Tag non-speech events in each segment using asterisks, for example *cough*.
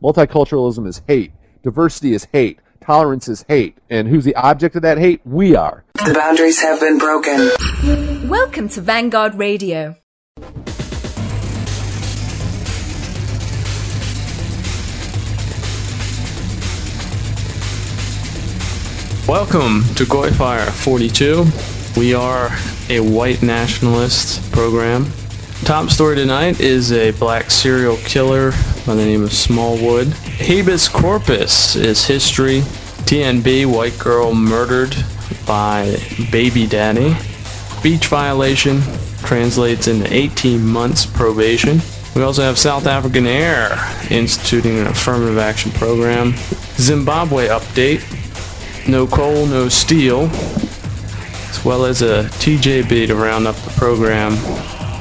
Multiculturalism is hate. Diversity is hate. Tolerance is hate. And who's the object of that hate? We are. The boundaries have been broken. Welcome to Vanguard Radio. Welcome to Goyfire 42. We are a white nationalist program. Top story tonight is a black serial killer by the name of Smallwood. Habeas corpus is history. TNB, white girl murdered by baby daddy. Beach violation translates into 18 months probation. We also have South African Air instituting an affirmative action program. Zimbabwe update. No coal, no steel. As well as a TJ TJB to round up the program.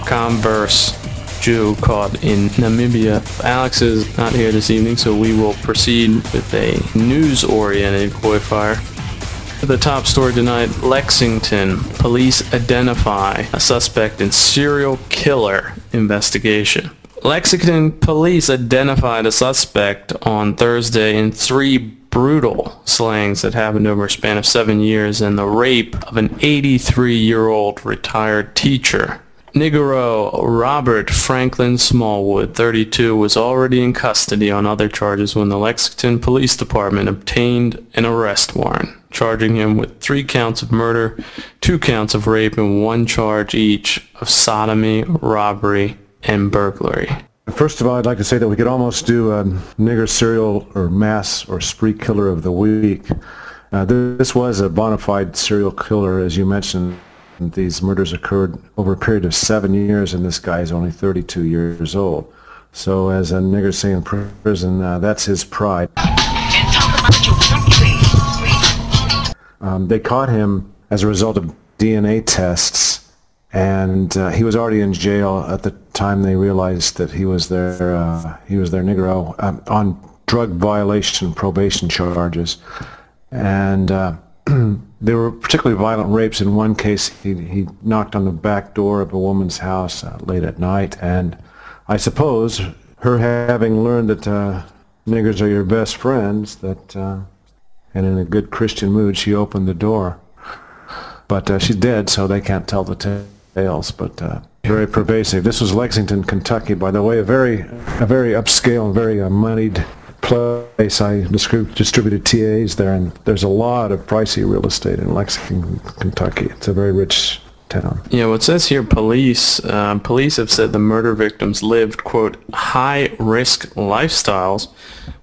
Comverse Jew caught in Namibia. Alex is not here this evening, so we will proceed with a news-oriented fire. The top story tonight, Lexington. Police identify a suspect in serial killer investigation. Lexington police identified a suspect on Thursday in three brutal slayings that happened over a span of seven years and the rape of an 83-year-old retired teacher. Nigaro Robert Franklin Smallwood, 32, was already in custody on other charges when the Lexington Police Department obtained an arrest warrant, charging him with three counts of murder, two counts of rape, and one charge each of sodomy, robbery, and burglary. First of all, I'd like to say that we could almost do a nigger serial or mass or spree killer of the week. Uh, this was a bona fide serial killer, as you mentioned. These murders occurred over a period of seven years, and this guy is only 32 years old. So as a nigger say in prison, uh, that's his pride. Um, they caught him as a result of DNA tests, and uh, he was already in jail at the time they realized that he was their uh, he was their Negro um, on drug violation probation charges, and uh, *clears throat* there were particularly violent rapes. In one case, he, he knocked on the back door of a woman's house uh, late at night, and I suppose her having learned that uh, niggers are your best friends, that, uh, and in a good Christian mood, she opened the door. But uh, she's dead, so they can't tell the tales. But uh, very pervasive. This was Lexington, Kentucky, by the way, a very, a very upscale very uh, moneyed place. I distributed TAs there, and there's a lot of pricey real estate in Lexington, Kentucky. It's a very rich town. Yeah, well, it says here police uh, police have said the murder victims lived quote high risk lifestyles,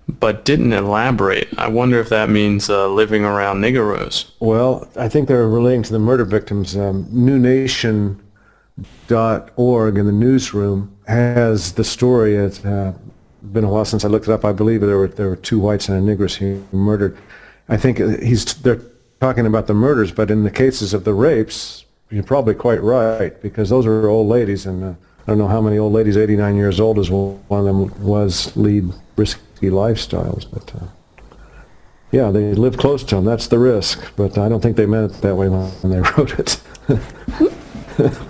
but didn't elaborate. I wonder if that means uh, living around niggeros. Well, I think they're relating to the murder victims. Um, NewNation.org in the newsroom has the story. It's uh, been a while since I looked it up. I believe there were there were two whites and a negress he murdered. I think he's they're talking about the murders, but in the cases of the rapes, you're probably quite right because those are old ladies, and uh, I don't know how many old ladies, 89 years old, as one of them was, lead risky lifestyles, but. Uh, yeah, they live close to them. That's the risk. But I don't think they meant it that way when *laughs* they wrote it. *laughs*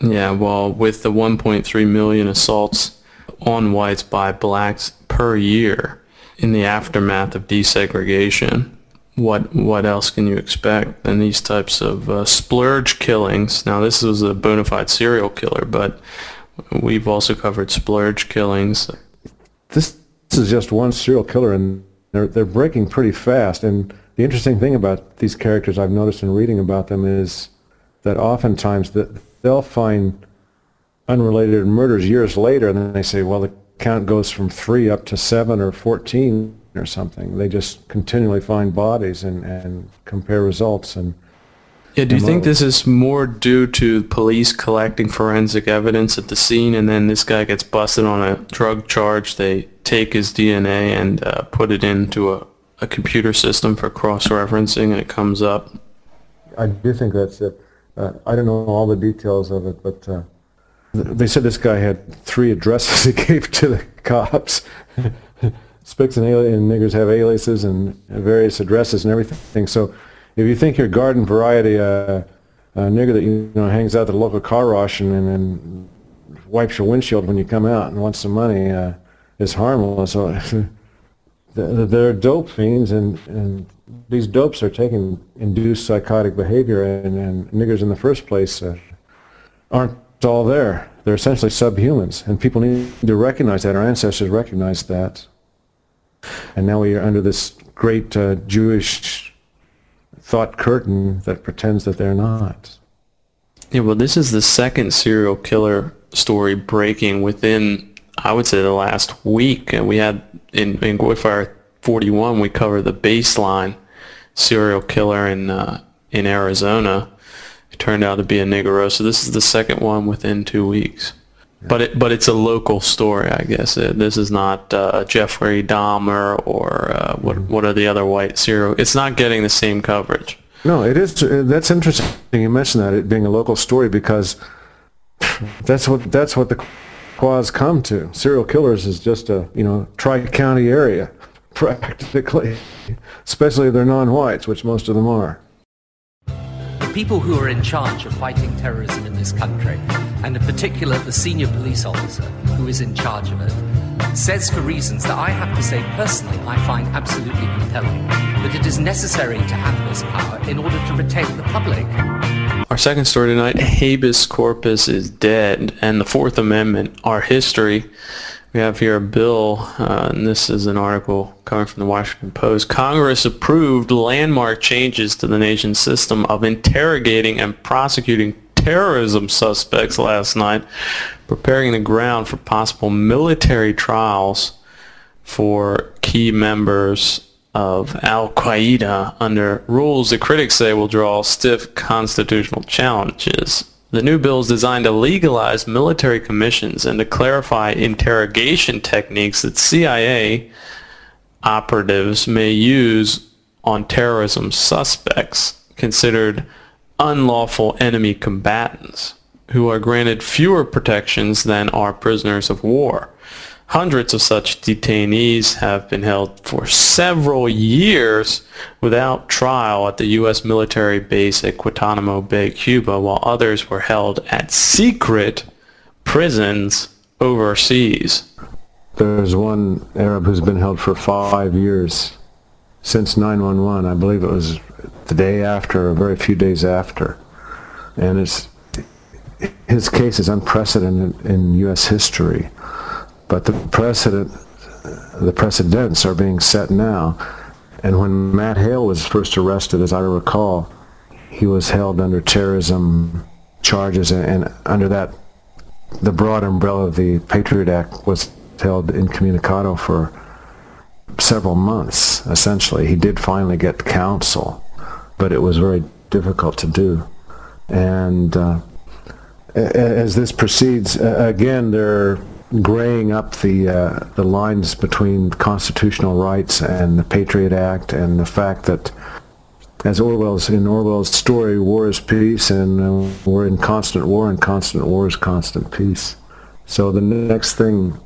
yeah, well, with the 1.3 million assaults on whites by blacks per year in the aftermath of desegregation. What what else can you expect than these types of uh, splurge killings? Now this was a bona fide serial killer, but we've also covered splurge killings. This, this is just one serial killer, and they're they're breaking pretty fast. And the interesting thing about these characters I've noticed in reading about them is that oftentimes that they'll find unrelated murders years later, and then they say, well, the count goes from three up to seven or 14 or something. They just continually find bodies and, and compare results. And yeah, do you think this is more due to police collecting forensic evidence at the scene, and then this guy gets busted on a drug charge? They take his DNA and uh, put it into a, a computer system for cross-referencing, and it comes up. I do think that's it. Uh, I don't know all the details of it, but uh, they said this guy had three addresses *laughs* he gave to the cops. Spics and, and niggers have aliases and various addresses and everything. So if you think you're garden variety uh, a nigger that you know hangs out at the local car wash and, and, and wipes your windshield when you come out and wants some money, uh, is harmless. So *laughs* they're dope fiends, and, and these dopes are taking induced psychotic behavior, and, and niggers in the first place uh, aren't all there. They're essentially subhumans, and people need to recognize that. Our ancestors recognized that. And now we are under this great uh, Jewish thought curtain that pretends that they're not. Yeah, well, this is the second serial killer story breaking within, I would say, the last week. And we had in, in Goyfire 41, we covered the baseline serial killer in uh, in Arizona. Turned out to be a Negro. So this is the second one within two weeks. Yeah. But it but it's a local story, I guess. It, this is not uh, Jeffrey Dahmer or uh, what mm-hmm. what are the other white serial. It's not getting the same coverage. No, it is. That's interesting. You mentioned that it being a local story because that's what that's what the Quads come to. Serial killers is just a you know tri-county area *laughs* practically, especially if they're non-whites, which most of them are. The people who are in charge of fighting terrorism in this country, and in particular the senior police officer who is in charge of it, says for reasons that I have to say personally I find absolutely compelling that it is necessary to have this power in order to retain the public. Our second story tonight, habeas corpus is dead, and the Fourth Amendment, our history. We have here a bill, uh, and this is an article coming from the Washington Post. Congress approved landmark changes to the nation's system of interrogating and prosecuting terrorism suspects last night, preparing the ground for possible military trials for key members of Al-Qaeda under rules that critics say will draw stiff constitutional challenges. The new bill is designed to legalize military commissions and to clarify interrogation techniques that CIA operatives may use on terrorism suspects considered unlawful enemy combatants who are granted fewer protections than are prisoners of war. Hundreds of such detainees have been held for several years without trial at the U.S. military base at Guantanamo Bay, Cuba, while others were held at secret prisons overseas. There's one Arab who's been held for five years since 911. I believe it was the day after, or very few days after. And it's, his case is unprecedented in U.S. history. But the precedent, the precedents are being set now. And when Matt Hale was first arrested, as I recall, he was held under terrorism charges, and, and under that, the broad umbrella of the Patriot Act was held incommunicado for several months, essentially. He did finally get counsel, but it was very difficult to do. And uh, as this proceeds, again, there graying up the uh, the lines between constitutional rights and the Patriot Act and the fact that as Orwell's in Orwell's story, war is peace, and uh, we're in constant war, and constant war is constant peace. So the next thing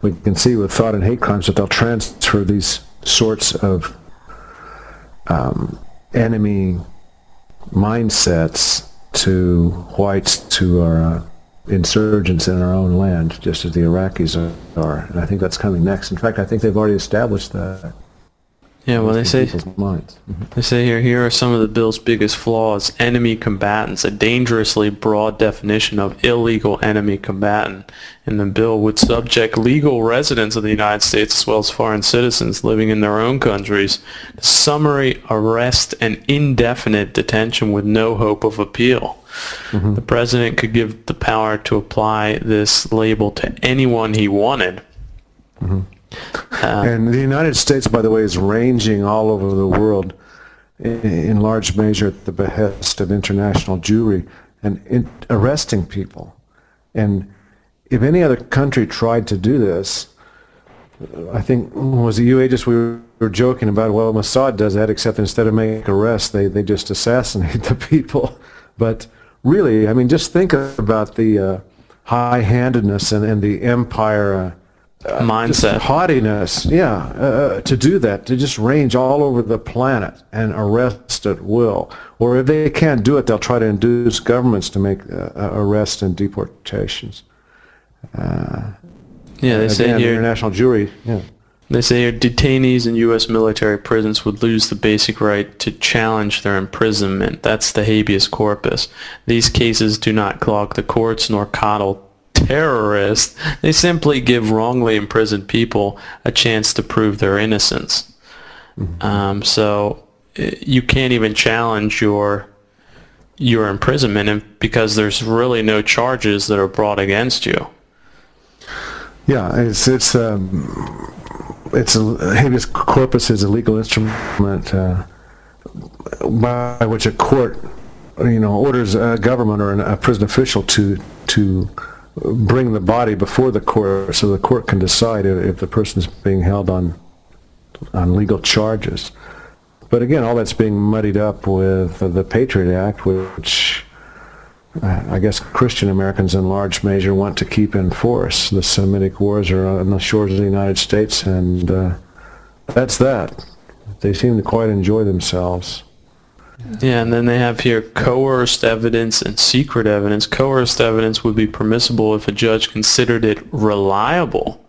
we can see with thought and hate crimes that they'll transfer these sorts of um, enemy mindsets to whites who are uh, insurgents in our own land, just as the Iraqis are. And I think that's coming next. In fact, I think they've already established that. Yeah, well, they say mm-hmm. they say here here are some of the bill's biggest flaws: enemy combatants, a dangerously broad definition of illegal enemy combatant. And the bill would subject legal residents of the United States as well as foreign citizens living in their own countries to summary arrest and indefinite detention with no hope of appeal. Mm-hmm. The president could give the power to apply this label to anyone he wanted. Mm-hmm. Uh, and the United States, by the way, is ranging all over the world in, in large measure at the behest of international Jewry and in, arresting people. And if any other country tried to do this, I think was it you, Agis? We were joking about well, Mossad does that, except instead of making arrests, they they just assassinate *laughs* the people. But really, I mean, just think about the uh, high-handedness and, and the empire. Uh, uh, mindset haughtiness yeah uh, uh, to do that to just range all over the planet and arrest at will or if they can't do it they'll try to induce governments to make uh, arrests and deportations uh, Yeah, they say Again, here international Jewry. Yeah. They say detainees in U.S. military prisons would lose the basic right to challenge their imprisonment. That's the habeas corpus. These cases do not clog the courts nor coddle terrorists. They simply give wrongly imprisoned people a chance to prove their innocence. Um, so eh, you can't even challenge your your imprisonment because there's really no charges that are brought against you. Yeah, it's it's um, it's a habeas corpus is a legal instrument uh, by which a court, you know, orders a government or an, a prison official to to bring the body before the court, so the court can decide if, if the person is being held on on legal charges. But again, all that's being muddied up with the Patriot Act, which I guess Christian Americans in large measure want to keep in force. The Semitic wars are on the shores of the United States, and uh, that's that. They seem to quite enjoy themselves. Yeah, and then they have here coerced evidence and secret evidence. Coerced evidence would be permissible if a judge considered it reliable.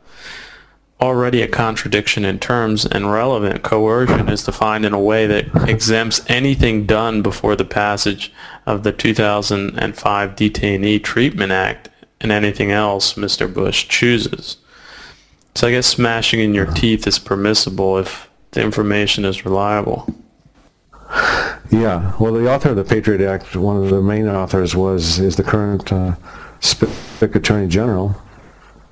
Already a contradiction in terms and relevant. Coercion is defined in a way that exempts anything done before the passage of the 2005 Detainee Treatment Act and anything else Mr. Bush chooses. So I guess smashing in your teeth is permissible if the information is reliable. Yeah. Well, the author of the Patriot Act, one of the main authors, was is the current uh, Attorney General,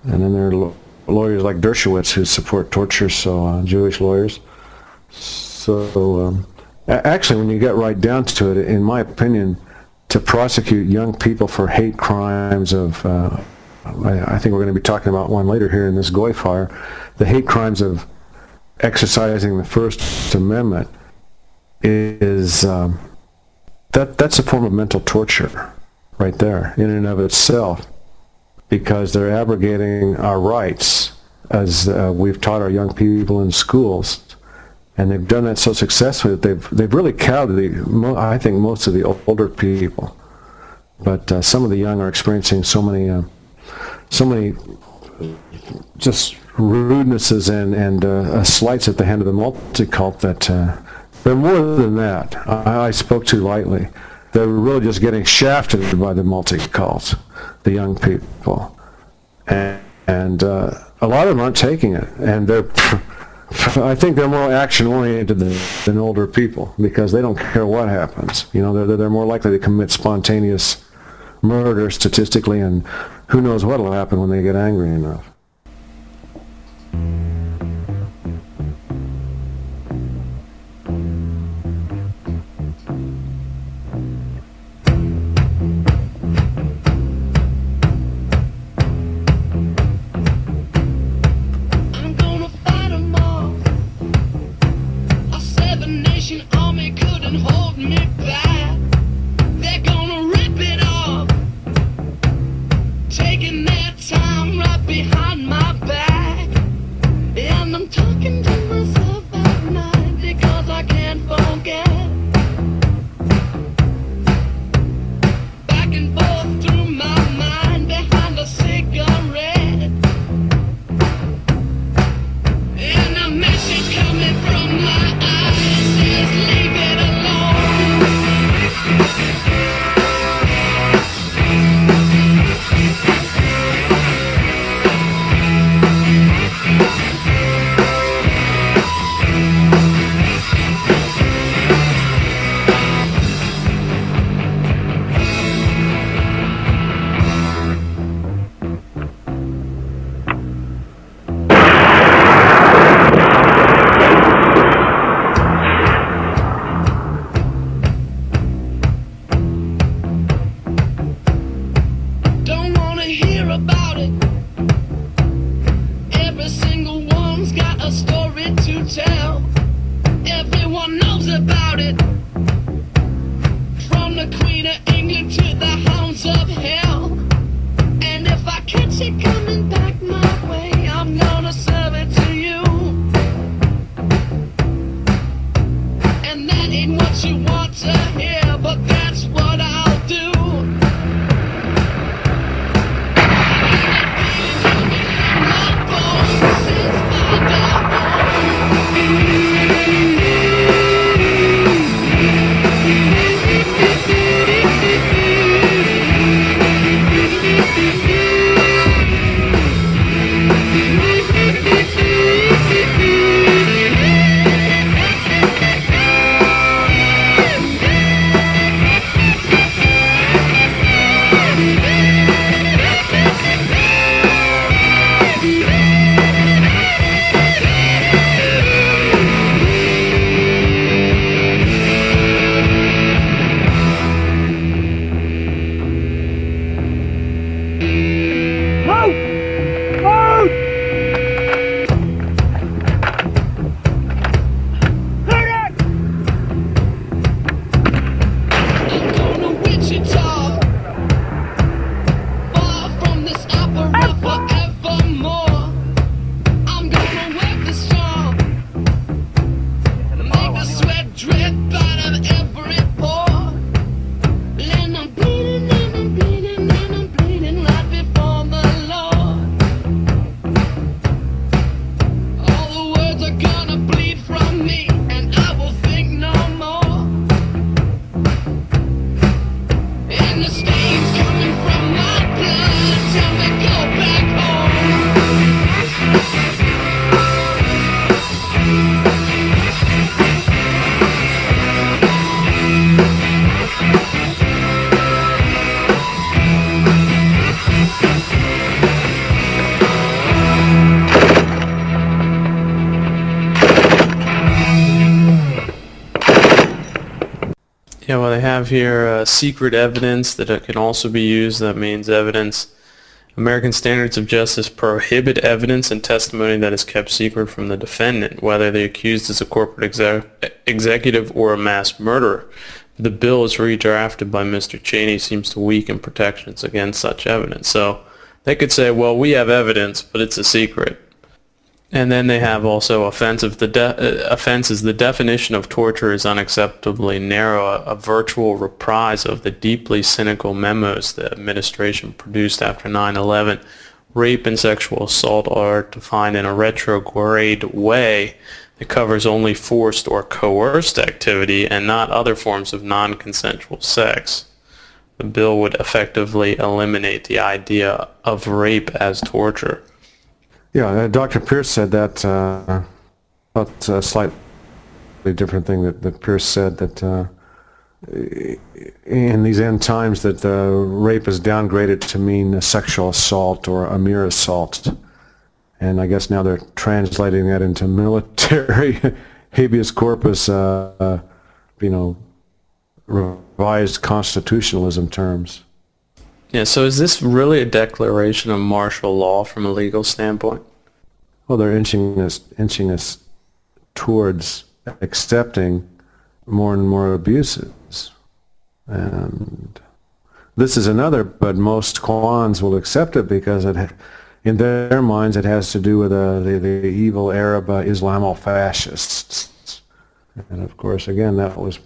and then there are lawyers like Dershowitz who support torture, so uh, Jewish lawyers. So um, actually, when you get right down to it, in my opinion, to prosecute young people for hate crimes of uh, I, I think we're going to be talking about one later here in this Goy fire, the hate crimes of exercising the First Amendment is um, that that's a form of mental torture right there in and of itself because they're abrogating our rights as uh, we've taught our young people in schools and they've done that so successfully that they've they've really cowed the I think most of the older people but uh, some of the young are experiencing so many uh, so many just rudenesses and and uh, slights at the hand of the multi-cult that uh, they're more than that. I, I spoke too lightly. They're really just getting shafted by the multi-cult, the young people, and, and uh, a lot of them aren't taking it, and they're. *laughs* I think they're more action-oriented than, than older people because they don't care what happens. You know, they're they're more likely to commit spontaneous murder statistically, and who knows what will happen when they get angry enough. Single one's got a story to tell. Everyone knows about it. From the Queen of England to the hounds of hell. And if I catch it coming back have here uh, secret evidence that it can also be used. That means evidence. American standards of justice prohibit evidence and testimony that is kept secret from the defendant, whether the accused is a corporate exec- executive or a mass murderer. The bill as redrafted by Mr. Cheney seems to weaken protections against such evidence. So they could say, well, we have evidence, but it's a secret. And then they have also offensive. The de- uh, offenses. The definition of torture is unacceptably narrow. A, a, virtual reprise of the deeply cynical memos the administration produced after 9/11. Rape and sexual assault are defined in a retrograde way that covers only forced or coerced activity and not other forms of non-consensual sex. The bill would effectively eliminate the idea of rape as torture. Yeah, uh, Dr. Pierce said that uh, about a slightly different thing that, that Pierce said that uh, in these end times that uh, rape is downgraded to mean a sexual assault or a mere assault. And I guess now they're translating that into military *laughs* habeas corpus, uh, uh, you know, revised constitutionalism terms. Yeah, so is this really a declaration of martial law from a legal standpoint? Well, they're inching us, inching us towards accepting more and more abuses. And this is another, but most Quans will accept it because it, in their minds it has to do with uh, the, the evil Arab uh, Islamo-fascists. And of course, again, that was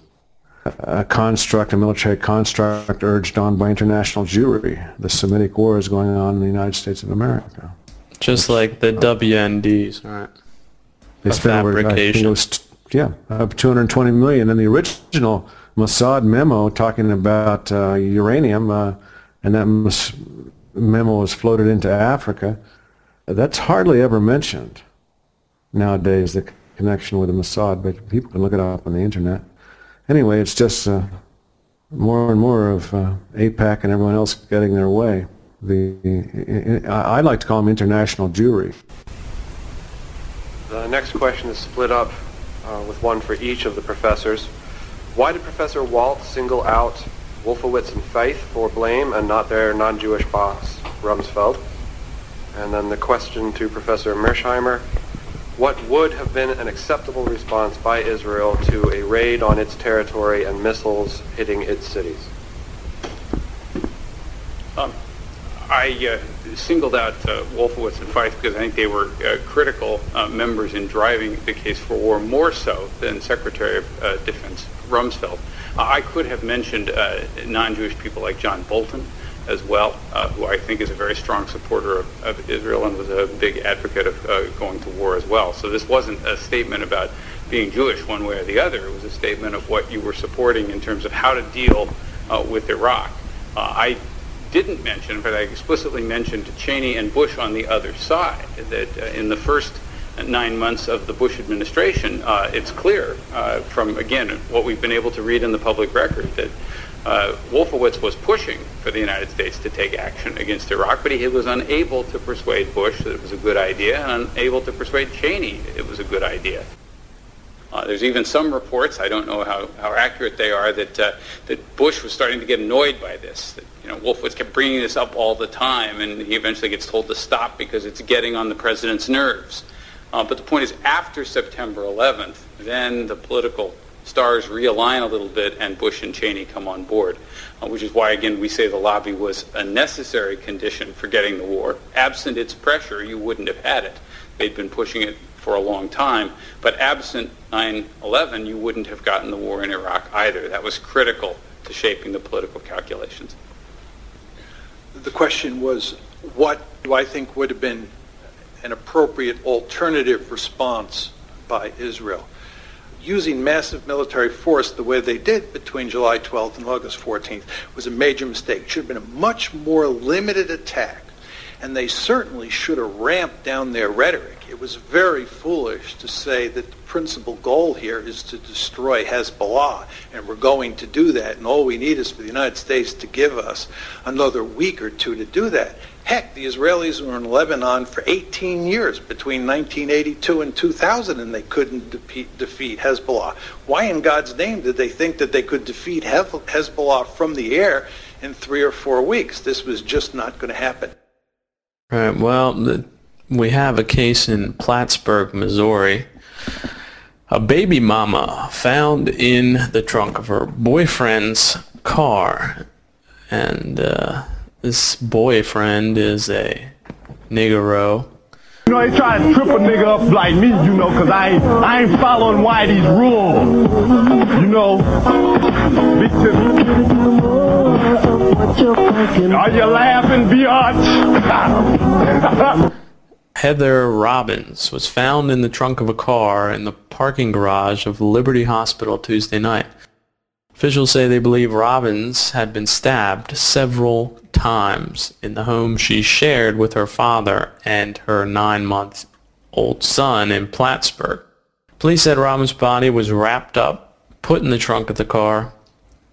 a construct, a military construct urged on by international Jewry. The Semitic war is going on in the United States of America. Just like the WMDs, right? They spent over, was, yeah, up 220 million. And the original Mossad memo talking about uh, uranium, uh, and that memo was floated into Africa. That's hardly ever mentioned nowadays, the connection with the Mossad, but people can look it up on the internet anyway, it's just uh, more and more of uh, AIPAC and everyone else getting their way. The, I like to call them international Jewry. The next question is split up uh, with one for each of the professors. Why did Professor Walt single out Wolfowitz and Feith for blame and not their non-Jewish boss, Rumsfeld? And then the question to Professor Mearsheimer. What would have been an acceptable response by Israel to a raid on its territory and missiles hitting its cities? Um, I uh, singled out uh, Wolfowitz and Feith because I think they were uh, critical uh, members in driving the case for war more so than Secretary of uh, Defense Rumsfeld. Uh, I could have mentioned non-Jewish people like John Bolton as well, uh, who I think is a very strong supporter of, of Israel and was a big advocate of uh, going to war as well. So this wasn't a statement about being Jewish one way or the other. It was a statement of what you were supporting in terms of how to deal uh, with Iraq. Uh, I didn't mention, but I explicitly mentioned to Cheney and Bush on the other side, that uh, in the first nine months of the Bush administration, uh, it's clear from, again, what we've been able to read in the public record that uh, Wolfowitz was pushing for the United States to take action against Iraq, but he was unable to persuade Bush that it was a good idea and unable to persuade Cheney it was a good idea. Uh, there's even some reports, I don't know how, how accurate they are, that, uh, that Bush was starting to get annoyed by this. That, you know, Wolfowitz kept bringing this up all the time, and he eventually gets told to stop because it's getting on the president's nerves. Uh, but the point is, after September 11th, then the political stars realign a little bit and Bush and Cheney come on board, uh, which is why, again, we say the lobby was a necessary condition for getting the war. Absent its pressure, you wouldn't have had it. They'd been pushing it for a long time, but absent 9-11, you wouldn't have gotten the war in Iraq either. That was critical to shaping the political calculations. The question was, what do I think would have been an appropriate alternative response by Israel? Using massive military force the way they did between July 12th and August 14th was a major mistake. It should have been a much more limited attack. and they certainly should have ramped down their rhetoric. It was very foolish to say that the principal goal here is to destroy Hezbollah, and we're going to do that, and all we need is for the United States to give us another week or two to do that. Heck, the Israelis were in Lebanon for 18 years between 1982 and 2000, and they couldn't defeat, defeat Hezbollah. Why in God's name did they think that they could defeat Hezbollah from the air in three or four weeks? This was just not going to happen. Right. Well, the, we have a case in Plattsburg, Missouri. A baby mama found in the trunk of her boyfriend's car. And uh, this boyfriend is a niggero. You know, they try to trip a nigga up like me, you know, because I ain't, I ain't following Whitey's rules. You know, big Are you laughing, biatch? *laughs* Heather Robbins was found in the trunk of a car in the parking garage of Liberty Hospital Tuesday night. Officials say they believe Robbins had been stabbed several times in the home she shared with her father and her nine-month-old son in Plattsburg. Police said Robbins' body was wrapped up, put in the trunk of the car,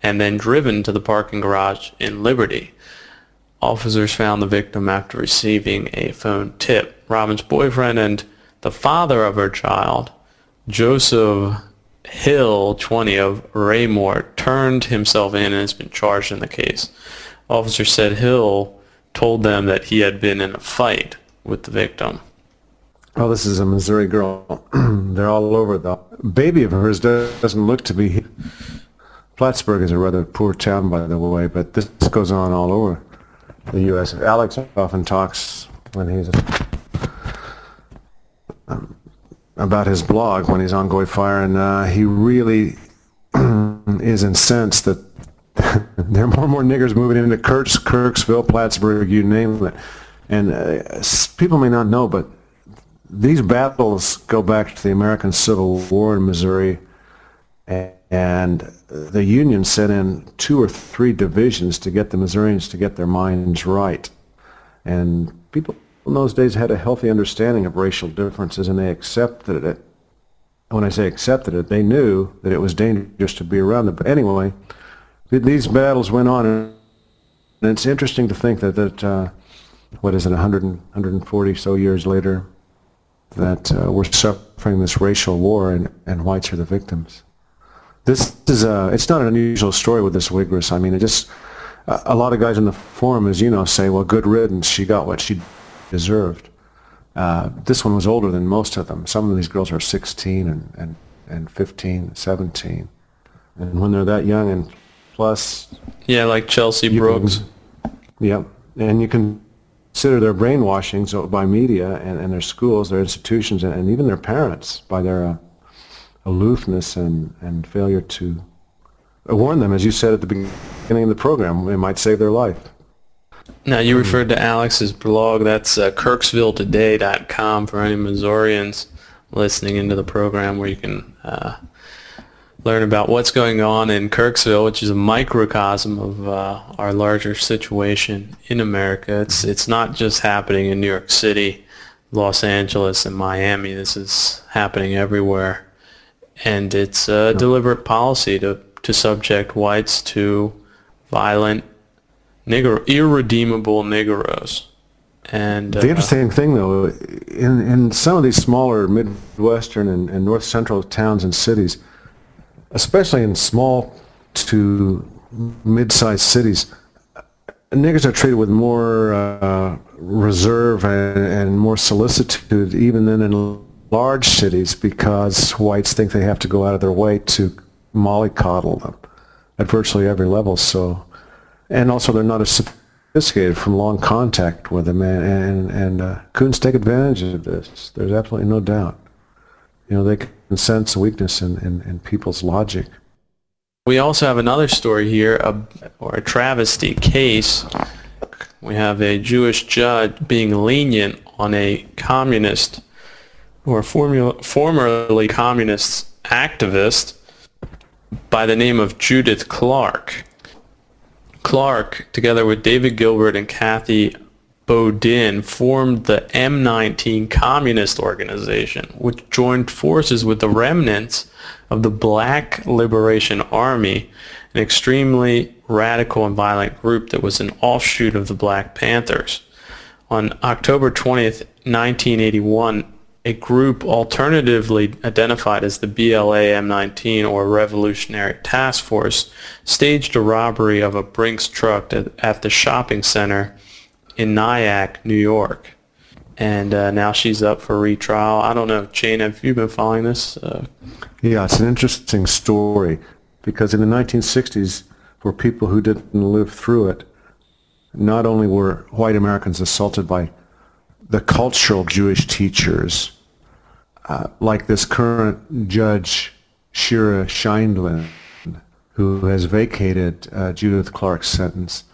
and then driven to the parking garage in Liberty. Officers found the victim after receiving a phone tip. Robbins' boyfriend and the father of her child, Joseph Hill, 20 of Raymore, turned himself in and has been charged in the case. Officer said Hill told them that he had been in a fight with the victim. Well, this is a Missouri girl. *clears throat* They're all over the baby of hers doesn't look to be. Plattsburg is a rather poor town, by the way, but this goes on all over the U.S. Alex often talks when he's um, about his blog when he's on Goy Fire, and uh, he really *clears throat* is incensed that *laughs* there are more and more niggers moving into Kirks, Kirksville, Plattsburg, you name it. And uh, people may not know, but these battles go back to the American Civil War in Missouri, and the Union sent in two or three divisions to get the Missourians to get their minds right. And people in those days had a healthy understanding of racial differences, and they accepted it. When I say accepted it, they knew that it was dangerous to be around them. But anyway, these battles went on, and it's interesting to think that, that uh, what is it, 100 140 so years later, that uh, we're suffering this racial war, and, and whites are the victims. This is a, it's not an unusual story with this Wigress. I mean, it just, a lot of guys in the forum, as you know, say, well, good riddance, she got what she deserved. Uh, this one was older than most of them. Some of these girls are 16 and, and, and 15, 17. And when they're that young and plus... Yeah, like Chelsea Brooks. Can, yep. And you can consider their brainwashing so by media and, and their schools, their institutions, and, and even their parents by their uh, aloofness and, and failure to warn them, as you said at the beginning of the program, it might save their life. Now, you referred to Alex's blog. That's uh, KirksvilleToday.com for any Missourians listening into the program where you can uh, learn about what's going on in Kirksville, which is a microcosm of uh, our larger situation in America. It's, it's not just happening in New York City, Los Angeles, and Miami. This is happening everywhere. And it's a deliberate policy to, to subject whites to violent nigger, irredeemable niggeros. And uh, the interesting thing, though, in in some of these smaller midwestern and, and north central towns and cities, especially in small to mid-sized cities, niggers are treated with more uh, reserve and, and, more solicitude even than in large cities because whites think they have to go out of their way to mollycoddle them at virtually every level. So and also they're not as sophisticated from long contact with them, and and, and uh, Coons take advantage of this. There's absolutely no doubt. You know, they can sense weakness in, in, in people's logic. We also have another story here, a, or a travesty case. We have a Jewish judge being lenient on a communist or formula, formerly communist activist by the name of Judith Clark. Clark, together with David Gilbert and Kathy Boudin formed the M19 Communist Organization, which joined forces with the remnants of the Black Liberation Army, an extremely radical and violent group that was an offshoot of the Black Panthers. On October 20th, 1981, a group alternatively identified as the BLA M19 or Revolutionary Task Force staged a robbery of a Brinks truck at, at the shopping center in Nyack, New York. And uh, now she's up for retrial. I don't know, Jane, have you been following this? Uh, Yeah, it's an interesting story because in the 1960s, for people who didn't live through it, not only were white Americans assaulted by the cultural Jewish teachers, uh, like this current judge, Shira Scheindlin, who has vacated uh, Judith Clark's sentence.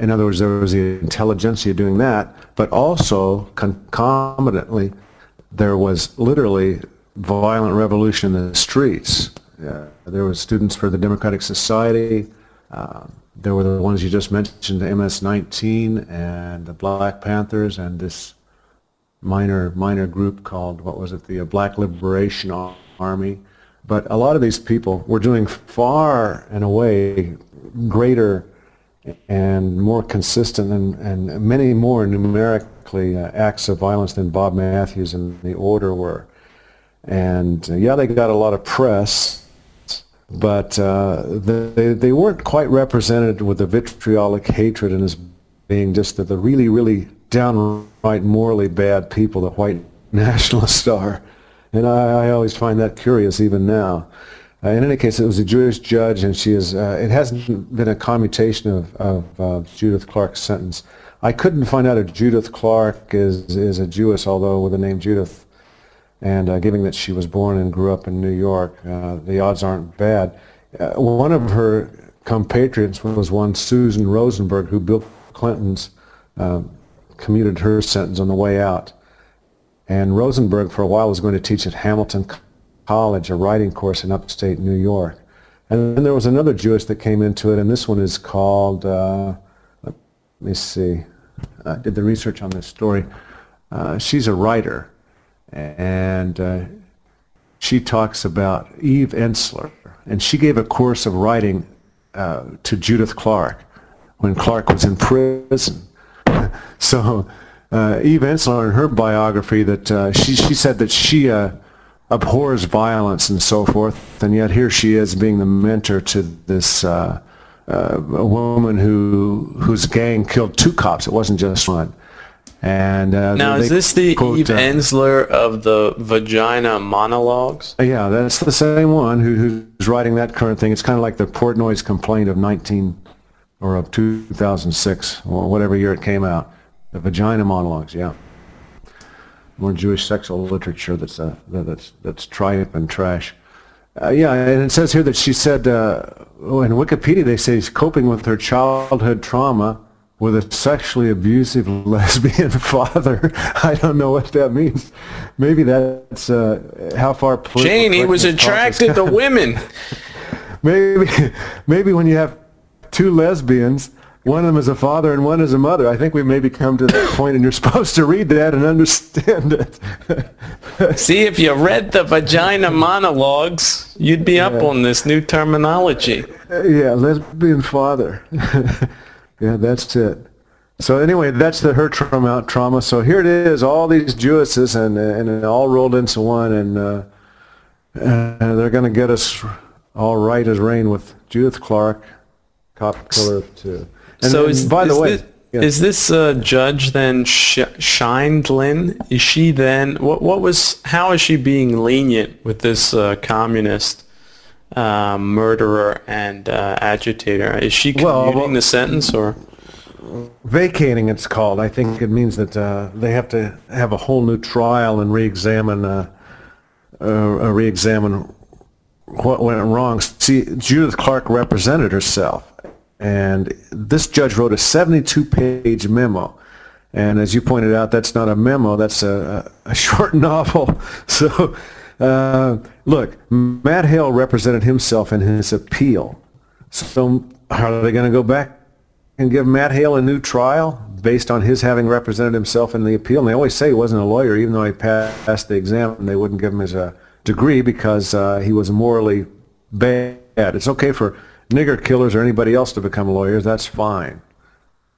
In other words, there was the intelligentsia doing that, but also concomitantly, there was literally violent revolution in the streets. Uh, there were students for the Democratic Society. Uh, there were the ones you just mentioned, the MS-19 and the Black Panthers and this minor minor group called what was it, the uh, Black Liberation Army. But a lot of these people were doing far and away greater and more consistent and, and many more numerically uh, acts of violence than Bob Matthews and the Order were. And uh, yeah, they got a lot of press, but uh, they, they weren't quite represented with the vitriolic hatred and as being just the, the really, really downright morally bad people that white *laughs* nationalists are. And I, I always find that curious even now. Uh, in any case, it was a Jewish judge, and she is. Uh, it hasn't been a commutation of, of uh, Judith Clark's sentence. I couldn't find out if Judith Clark is is a Jewess, although with the name Judith, and uh, given that she was born and grew up in New York, uh, the odds aren't bad. Uh, one of her compatriots was one Susan Rosenberg, who Bill Clinton's commuted her sentence on the way out. And Rosenberg, for a while, was going to teach at Hamilton College, a writing course in upstate New York. And then there was another Jewish that came into it, and this one is called, uh, let me see, I did the research on this story. Uh, she's a writer, and uh, she talks about Eve Ensler, and she gave a course of writing uh, to Judith Clark when Clark was in prison. *laughs* so uh, Eve Ensler, in her biography, that uh, she she said that she uh, abhors violence and so forth, and yet here she is being the mentor to this uh, uh, woman who whose gang killed two cops. It wasn't just one. And uh, now, they is this the quote, Eve uh, Ensler of the Vagina Monologues? Yeah, that's the same one who, who's writing that current thing. It's kind of like the Portnoy's complaint of 19 or of 2006 or whatever year it came out. The Vagina Monologues, yeah. More Jewish sexual literature that's uh, that's that's tripe and trash. Uh, yeah, and it says here that she said uh, oh, in Wikipedia they say she's coping with her childhood trauma with a sexually abusive *laughs* lesbian *laughs* father. I don't know what that means. Maybe that's uh, how far. Jane, he was attracted to women. *laughs* maybe maybe when you have two lesbians, one of them is a father and one is a mother. I think we've maybe come to that *coughs* point, and you're supposed to read that and understand it. *laughs* See, if you read the Vagina Monologues, you'd be up on this new terminology. yeah, lesbian father. *laughs* yeah, that's it. So anyway, that's the her trauma. Trauma. So here it is, all these Jewesses, and and all rolled into one, and uh, uh, they're going to get us all right as rain with Judith Clark, cop killer too. And, so and is, by the way, this, yeah. is this uh, judge then Sh- Scheindlin? Is she then what? What was? How is she being lenient with this uh, communist uh, murderer and uh, agitator? Is she Well, commuting well- the sentence or? vacating it's called. I think it means that uh, they have to have a whole new trial and re-examine uh, re-examine what went wrong. See, Judith Clark represented herself, and this judge wrote a 72-page memo. And as you pointed out, that's not a memo; that's a, a *laughs* short novel. So, uh, look, Matt Hale represented himself in his appeal. So, are they going to go back and give Matt Hale a new trial based on his having represented himself in the appeal. And they always say he wasn't a lawyer, even though he passed the exam, and they wouldn't give him his uh, degree because uh, he was morally bad. It's okay for nigger killers or anybody else to become lawyers. That's fine.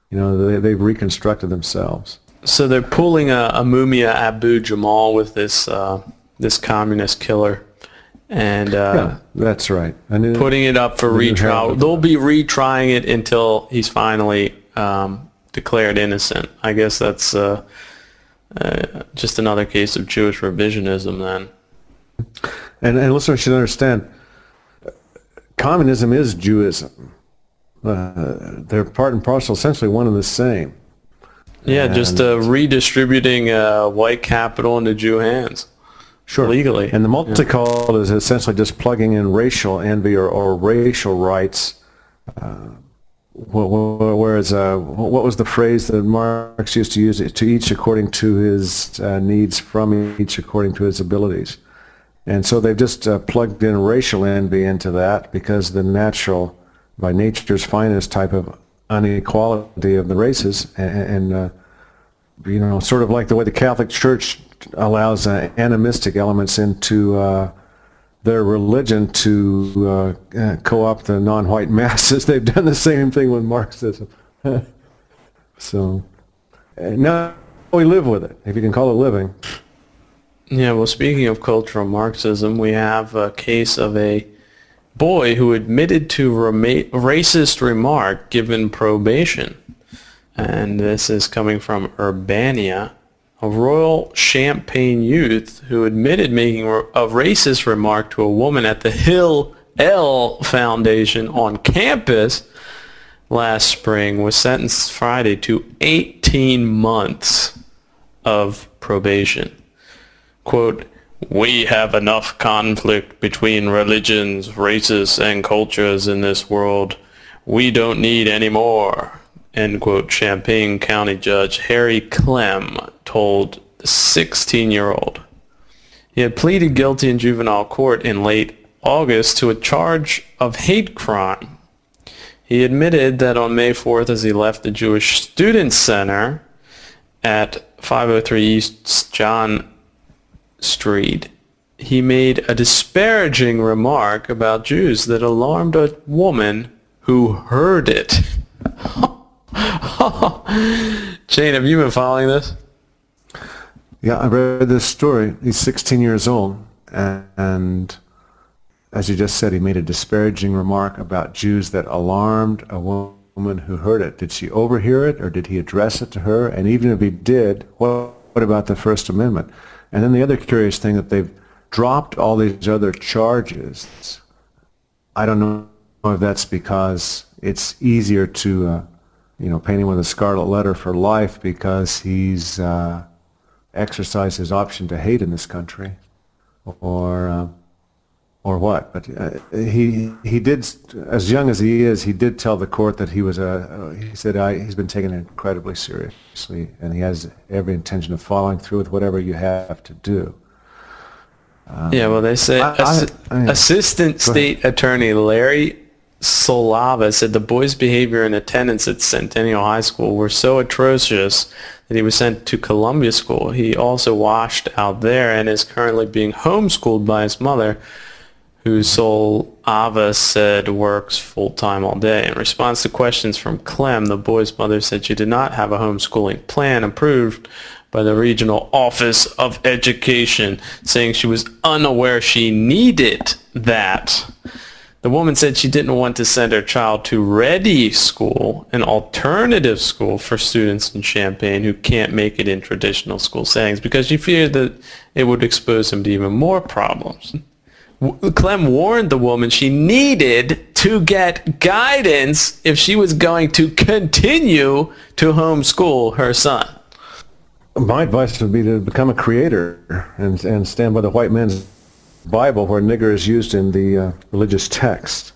You know, they, they've reconstructed themselves. So they're pulling a, a Mumia Abu Jamal with this uh, this communist killer, and uh, yeah, that's right. Putting it up for retrial. They'll be retrying it until he's finally um, declared innocent. I guess that's uh, uh, just another case of Jewish revisionism then. And, and listeners should understand, communism is Jewism. Uh, they're part and parcel, essentially one and the same. Yeah, and just uh, redistributing uh, white capital into Jew hands. Sure. Legally. And the multicult yeah. is essentially just plugging in racial envy or, or racial rights. Uh, whereas, uh, what was the phrase that Marx used to use? To each according to his uh, needs, from each according to his abilities. And so they've just uh, plugged in racial envy into that because the natural, by nature's finest type of inequality of the races and, and uh, you know, sort of like the way the Catholic Church allows uh, animistic elements into uh, their religion to uh, uh co-opt the non-white *laughs* masses. They've done the same thing with Marxism. *laughs* so now we live with it, if you can call it living. Yeah, well, speaking of cultural Marxism, we have a case of a boy who admitted to racist remark given probation. And this is coming from Urbana, a Royal Champaign youth who admitted making a racist remark to a woman at the Hill L Foundation on campus last spring was sentenced Friday to 18 months of probation. Quote, we have enough conflict between religions, races, and cultures in this world. We don't need any more, end quote, Champaign County Judge Harry Clem told the 16-year-old. He had pleaded guilty in juvenile court in late August to a charge of hate crime. He admitted that on May 4th as he left the Jewish Student Center at 503 East John Street, he made a disparaging remark about Jews that alarmed a woman who heard it. *laughs* Jane, have you been following this? Yeah, I read this story. He's 16 years old, and as you just said, he made a disparaging remark about Jews that alarmed a woman who heard it. Did she overhear it, or did he address it to her? And even if he did, what, what about the First Amendment? And then the other curious thing that they've dropped all these other charges. I don't know if that's because it's easier to, uh, you know, paint him with a scarlet letter for life because he's uh, exercised his option to hate in this country, or uh, or what. But uh, he he did, as young as he is, he did tell the court that he was a. He said I, he's been taken incredibly seriously, and he has every intention of following through with whatever you have to do. Um, yeah, well, they say I, I, I, Assistant State Attorney Larry Solava said the boy's behavior and attendance at Centennial High School were so atrocious that he was sent to Columbia School. He also washed out there and is currently being homeschooled by his mother who Solava said works full-time all day. In response to questions from Clem, the boy's mother said she did not have a homeschooling plan approved by the Regional Office of Education, saying she was unaware she needed that. The woman said she didn't want to send her child to Ready School, an alternative school for students in Champaign who can't make it in traditional school settings, because she feared that it would expose them to even more problems. Clem warned the woman she needed to get guidance if she was going to continue to homeschool her son. My advice would be to become a creator and, and stand by the white man's Bible where nigger is used in the uh, religious text.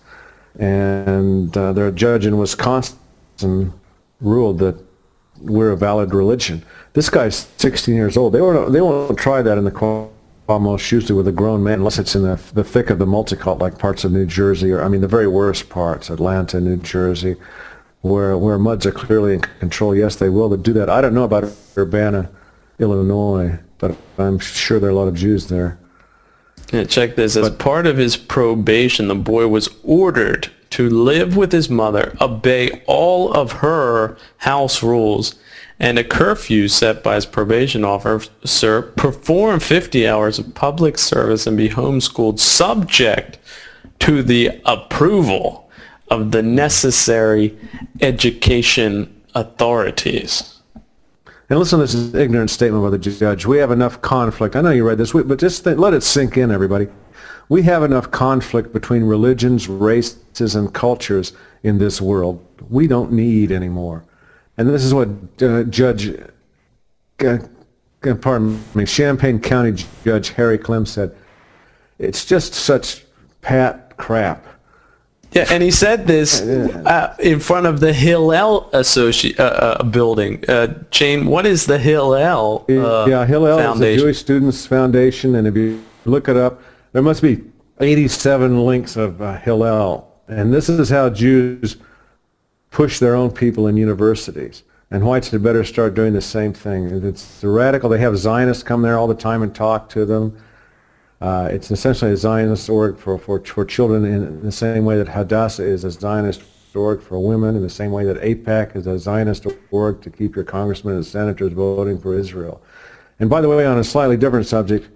And uh, their judge in Wisconsin ruled that we're a valid religion. This guy's 16 years old. They won't, they won't try that in the almost usually with a grown man, unless it's in the, the thick of the multicult, like parts of New Jersey, or I mean the very worst parts, Atlanta, New Jersey. where where MUDs are clearly in control, yes, they will do that. I don't know about Urbana, Illinois, but I'm sure there are a lot of Jews there. Yeah, check this. As part of his probation, the boy was ordered to live with his mother, obey all of her house rules, and a curfew set by his probation officer, perform 50 hours of public service, and be homeschooled subject to the approval of the necessary education authorities. And listen to this ignorant statement by the judge. We have enough conflict. I know you read this, but just th- let it sink in, everybody. We have enough conflict between religions, races, and cultures in this world. We don't need any more. And this is what uh, Judge, uh, pardon me, Champaign County Judge Harry Clem said. It's just such pat crap. Yeah, and he said this uh, in front of the Hillel Associ- uh, uh, building. Uh, Jane, what is the Hillel uh, yeah, Hillel is the Jewish Students Foundation, and if you look it up, there must be 87 links of uh, Hillel. And this is how Jews push their own people in universities. And whites had better start doing the same thing. It's radical. They have Zionists come there all the time and talk to them. Uh, it's essentially a Zionist org for, for, for children in the same way that Hadassah is a Zionist org for women, in the same way that AIPAC is a Zionist org to keep your congressmen and senators voting for Israel. And by the way, on a slightly different subject,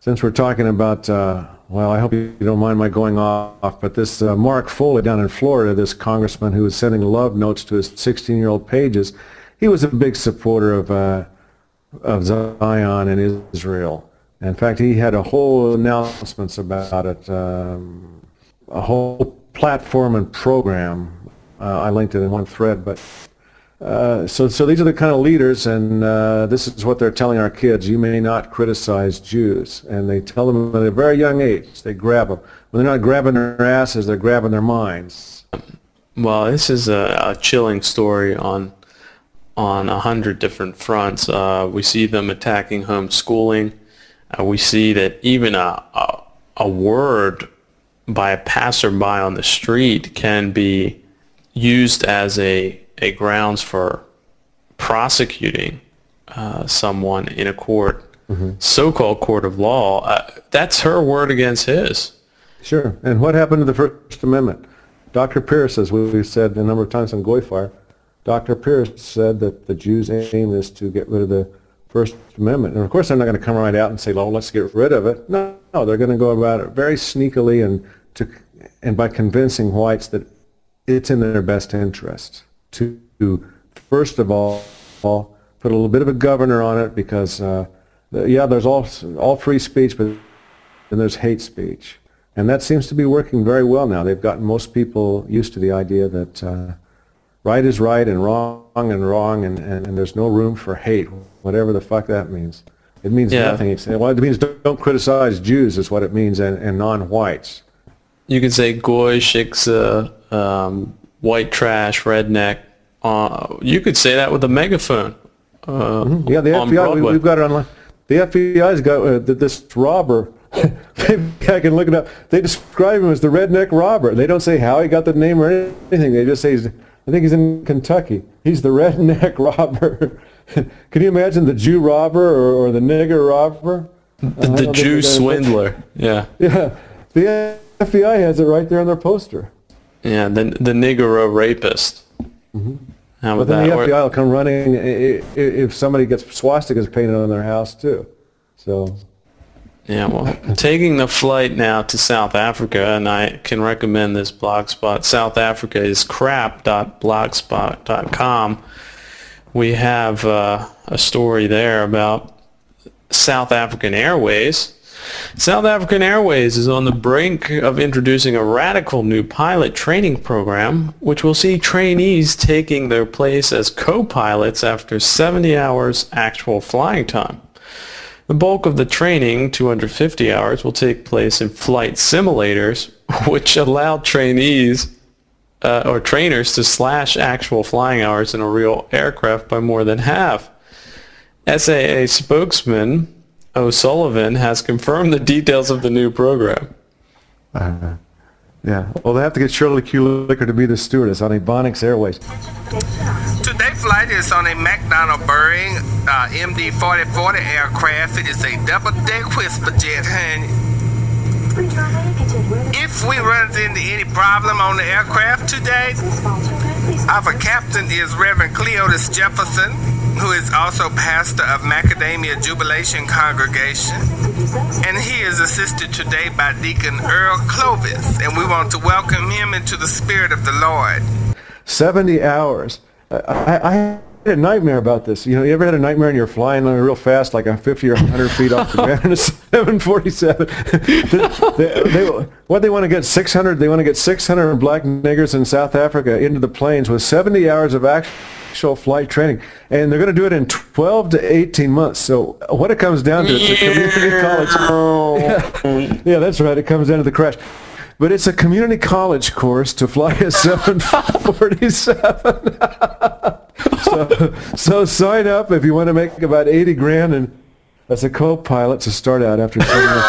since we're talking about, uh, well, I hope you don't mind my going off, but this uh, Mark Foley down in Florida, this congressman who was sending love notes to his 16-year-old pages, he was a big supporter of, uh, of Zion and Israel. In fact, he had a whole announcements about it, um, a whole platform and program. Uh, I linked it in one thread, but uh, so so these are the kind of leaders, and uh, this is what they're telling our kids: you may not criticize Jews, and they tell them at a very young age. They grab them when they're not grabbing their asses; they're grabbing their minds. Well, this is a, a chilling story on on a hundred different fronts. Uh, we see them attacking homeschooling. Uh, we see that even a, a a word by a passerby on the street can be used as a a grounds for prosecuting uh, someone in a court, so-called court of law. Uh, that's her word against his. Sure. And what happened to the First Amendment? Dr. Pierce, as we've said a number of times on Goyfire, Dr. Pierce said that the Jews' aim is to get rid of the First Amendment. And of course, they're not going to come right out and say, "Well, let's get rid of it." No, no, they're going to go about it very sneakily and to and by convincing whites that it's in their best interest to, first of all, put a little bit of a governor on it because, uh, yeah, there's all all free speech, but then there's hate speech, and that seems to be working very well now. They've gotten most people used to the idea that. Uh, right is right and wrong and wrong and, and, and there's no room for hate, whatever the fuck that means. It means Yeah. nothing. It's, well, it means don't, don't criticize Jews is what it means and, and non-whites. You could say goy, shiksa, um, white trash, redneck. Uh, you could say that with a megaphone. Uh, Mm-hmm. Yeah, the FBI, we, we've got it online. The FBI's got uh, this robber. *laughs* Maybe I can look it up. They describe him as the redneck robber. They don't say how he got the name or anything. They just say, he's, I think he's in Kentucky. He's the *laughs* redneck robber. *laughs* can you imagine the Jew robber or, or the nigger robber? the, the Jew swindler. Yeah, Yeah, the FBI has it right there on their poster. Yeah. The the Negro rapist. How But about then that? the Or- FBI will come running if somebody gets swastikas painted on their house too. So Yeah, well, taking the flight now to South Africa, and I can recommend this blog spot. South Africa is crap.blogspot.com. We have uh, a story there about South African Airways. South African Airways is on the brink of introducing a radical new pilot training program, which will see trainees taking their place as co-pilots after 70 hours actual flying time. The bulk of the training, 250 hours, will take place in flight simulators, *laughs* which allow trainees uh, or trainers to slash actual flying hours in a real aircraft by more than half. SAA spokesman O'Sullivan has confirmed the details of the new program. Uh, Yeah. Well, they have to get Shirley Q. Liquor to be the stewardess on Ebonics Airways. Today flight is on a McDonnell Boeing uh, MD-4040 aircraft. It is a double-deck whisper jet, honey. If we run into any problem on the aircraft today, our captain is Reverend Cleotis Jefferson, who is also pastor of Macadamia Jubilation Congregation. And he is assisted today by Deacon Earl Clovis, and we want to welcome him into the spirit of the Lord. 70 hours. I, I, I had a nightmare about this. You know, you ever had a nightmare and you're flying real fast, like a 50 or 100 feet off the *laughs* ground in a 747? they, they, what they want to get 600? They want to get 600 black niggers in South Africa into the planes with 70 hours of actual flight training, and they're going to do it in 12 to 18 months. So what it comes down to, it's a community college. Yeah, *laughs* yeah, that's right. It comes down to the crash. But it's a community college course to fly a *laughs* 747. *laughs* so, so sign up if you want to make about 80 grand and as a co-pilot to start out after 10 years.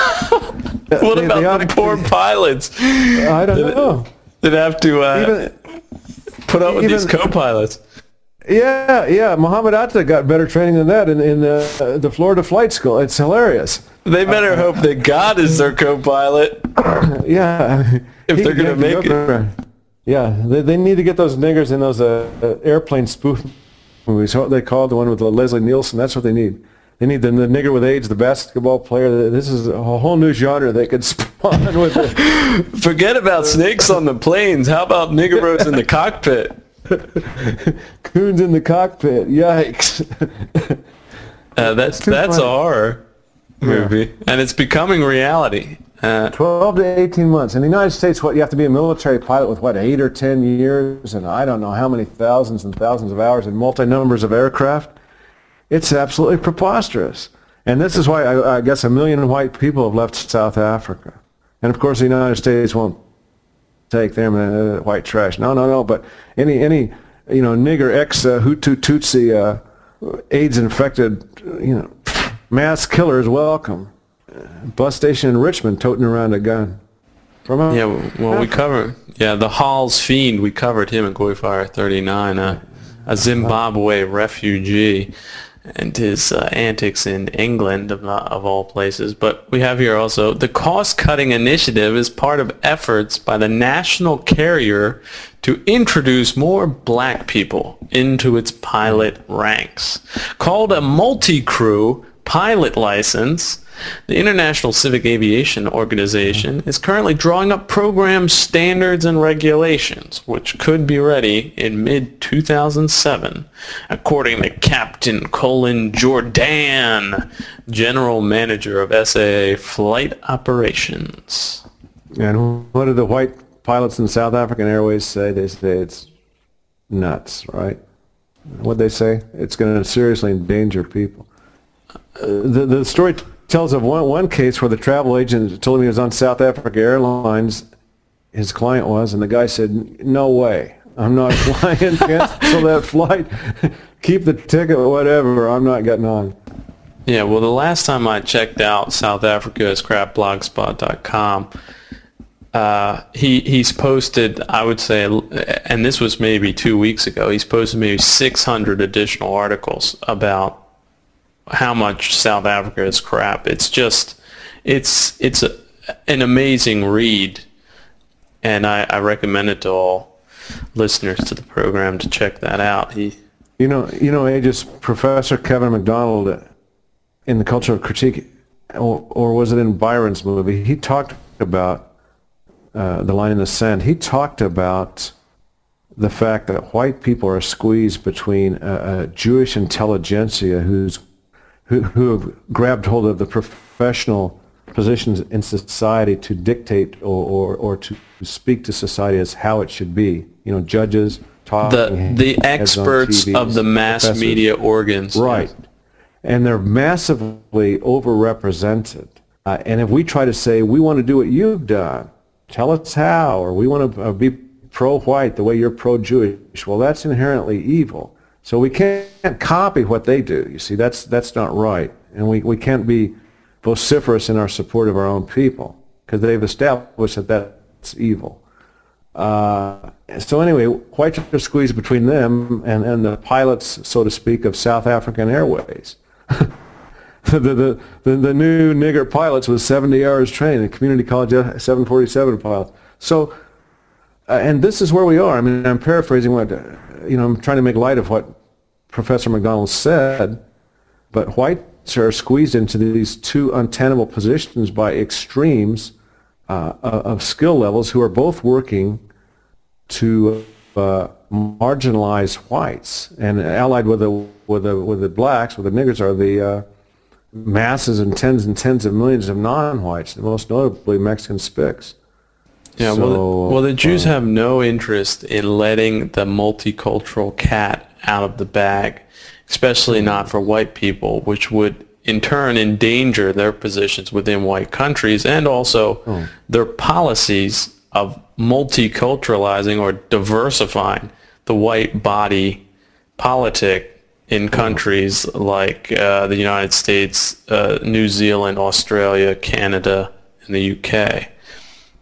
what They- about they the to- poor pilots? I don't that, know. That have to uh, Even- put up with these co-pilots. Yeah, yeah. Muhammad Atta got better training than that in, in the, the Florida Flight School. It's hilarious. They better hope that God is their co-pilot. *coughs* Yeah. If He they're gonna make the it. Yeah, they, they need to get those niggers in those uh, airplane spoof movies. What they called the one with Leslie Nielsen. That's what they need. They need the, the nigger with AIDS, the basketball player. This is a whole new genre they could *laughs* spawn with. Forget about snakes on the planes. How about niggeros in the cockpit? *laughs* Coons in the cockpit. Yikes. *laughs* Uh, that's too that's funny. a horror movie, and it's becoming reality. Uh, 12 to 18 months. In the United States, what you have to be a military pilot with what eight or 10 years, and I don't know how many thousands and thousands of hours and multi numbers of aircraft. It's absolutely preposterous. And this is why I, I guess a million white people have left South Africa. And of course, the United States won't take them uh, white trash. No, no, no. But any any you know nigger ex uh, Hutu Tutsi uh, AIDS infected you know mass killer is welcome. Bus station in Richmond toting around a gun. From a, yeah, well, we covered. Yeah, the Hall's fiend. We covered him in Goyfire 39, uh, a Zimbabwe refugee, and his uh, antics in England of, uh, of all places. But we have here also the cost-cutting initiative is part of efforts by the national carrier to introduce more black people into its pilot ranks. Called a multi-crew pilot license, the International Civil Aviation Organization is currently drawing up program standards and regulations, which could be ready in mid-2007, according to Captain Colin Jordan, General Manager of SAA Flight Operations. And what do the white pilots in South African Airways say? They say it's nuts, right? What they say? It's going to seriously endanger people. Uh, the the story tells of one one case where the travel agent told him he was on South Africa Airlines. His client was, and the guy said, "No way, I'm not *laughs* flying. Cancel *laughs* that flight. *laughs* Keep the ticket, whatever. I'm not getting on." Yeah, well, the last time I checked out South Africa is crapblogspot.com. Uh, he he's posted, I would say, and this was maybe two weeks ago. He's posted maybe 600 additional articles about how much South Africa is crap. It's just, it's it's a, an amazing read, and I, I recommend it to all listeners to the program to check that out. He You know, you know, Agis Professor Kevin MacDonald in the Culture of Critique, or, or was it in Byron's movie? He talked about uh, the line in the sand. He talked about the fact that white people are squeezed between a, a Jewish intelligentsia who's who, who have grabbed hold of the professional positions in society to dictate or, or, or to speak to society as how it should be. You know, judges, talking the the experts TVs, of the mass professors. media organs. Right. And they're massively overrepresented. Uh, and if we try to say, we want to do what you've done, tell us how, or we want to uh, be pro-white the way you're pro-Jewish, well, that's inherently evil. So we can't copy what they do. You see, that's, that's not right. And we, we can't be vociferous in our support of our own people because they've established that, that's evil. Uh, so anyway, whites are squeezed between them and, and the pilots, so to speak, of South African Airways. *laughs* the, the, the, the new nigger pilots with 70 hours training, community college 747 pilots. So, uh, and this is where we are. I mean, I'm paraphrasing what, uh, you know, I'm trying to make light of what Professor MacDonald said, but whites are squeezed into these two untenable positions by extremes uh, of skill levels who are both working to uh, marginalize whites and allied with the with the with the blacks, with the niggers, are the uh, masses and tens and tens of millions of non-whites, most notably Mexican spics. Yeah, So, well, the, well, the Jews uh, have no interest in letting the multicultural cat out of the bag, especially not for white people, which would in turn endanger their positions within white countries and also Oh. their policies of multiculturalizing or diversifying the white body politic in countries like uh, the United States, uh, New Zealand, Australia, Canada, and the UK.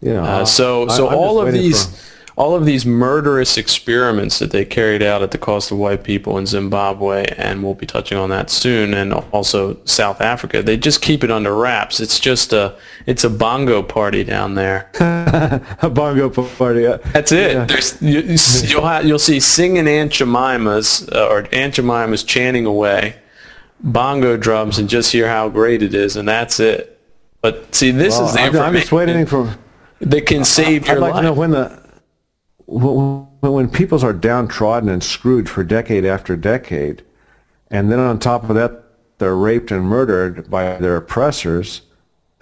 Yeah. Uh, so I- so I'm all of these all of these murderous experiments that they carried out at the cost of white people in Zimbabwe, and we'll be touching on that soon, and also South Africa. They just keep it under wraps. It's just a it's a bongo party down there. *laughs* a bongo party. uh, That's it. There's you, *laughs* you'll ha you'll see singing Aunt Jemima's uh, or Aunt Jemima's chanting away, bongo drums, and just hear how great it is, and that's it. But see, this Well, is the I'm, I'm just waiting for. That can save I'd your like life. to know when the when, when peoples are downtrodden and screwed for decade after decade, and then on top of that they're raped and murdered by their oppressors. *laughs*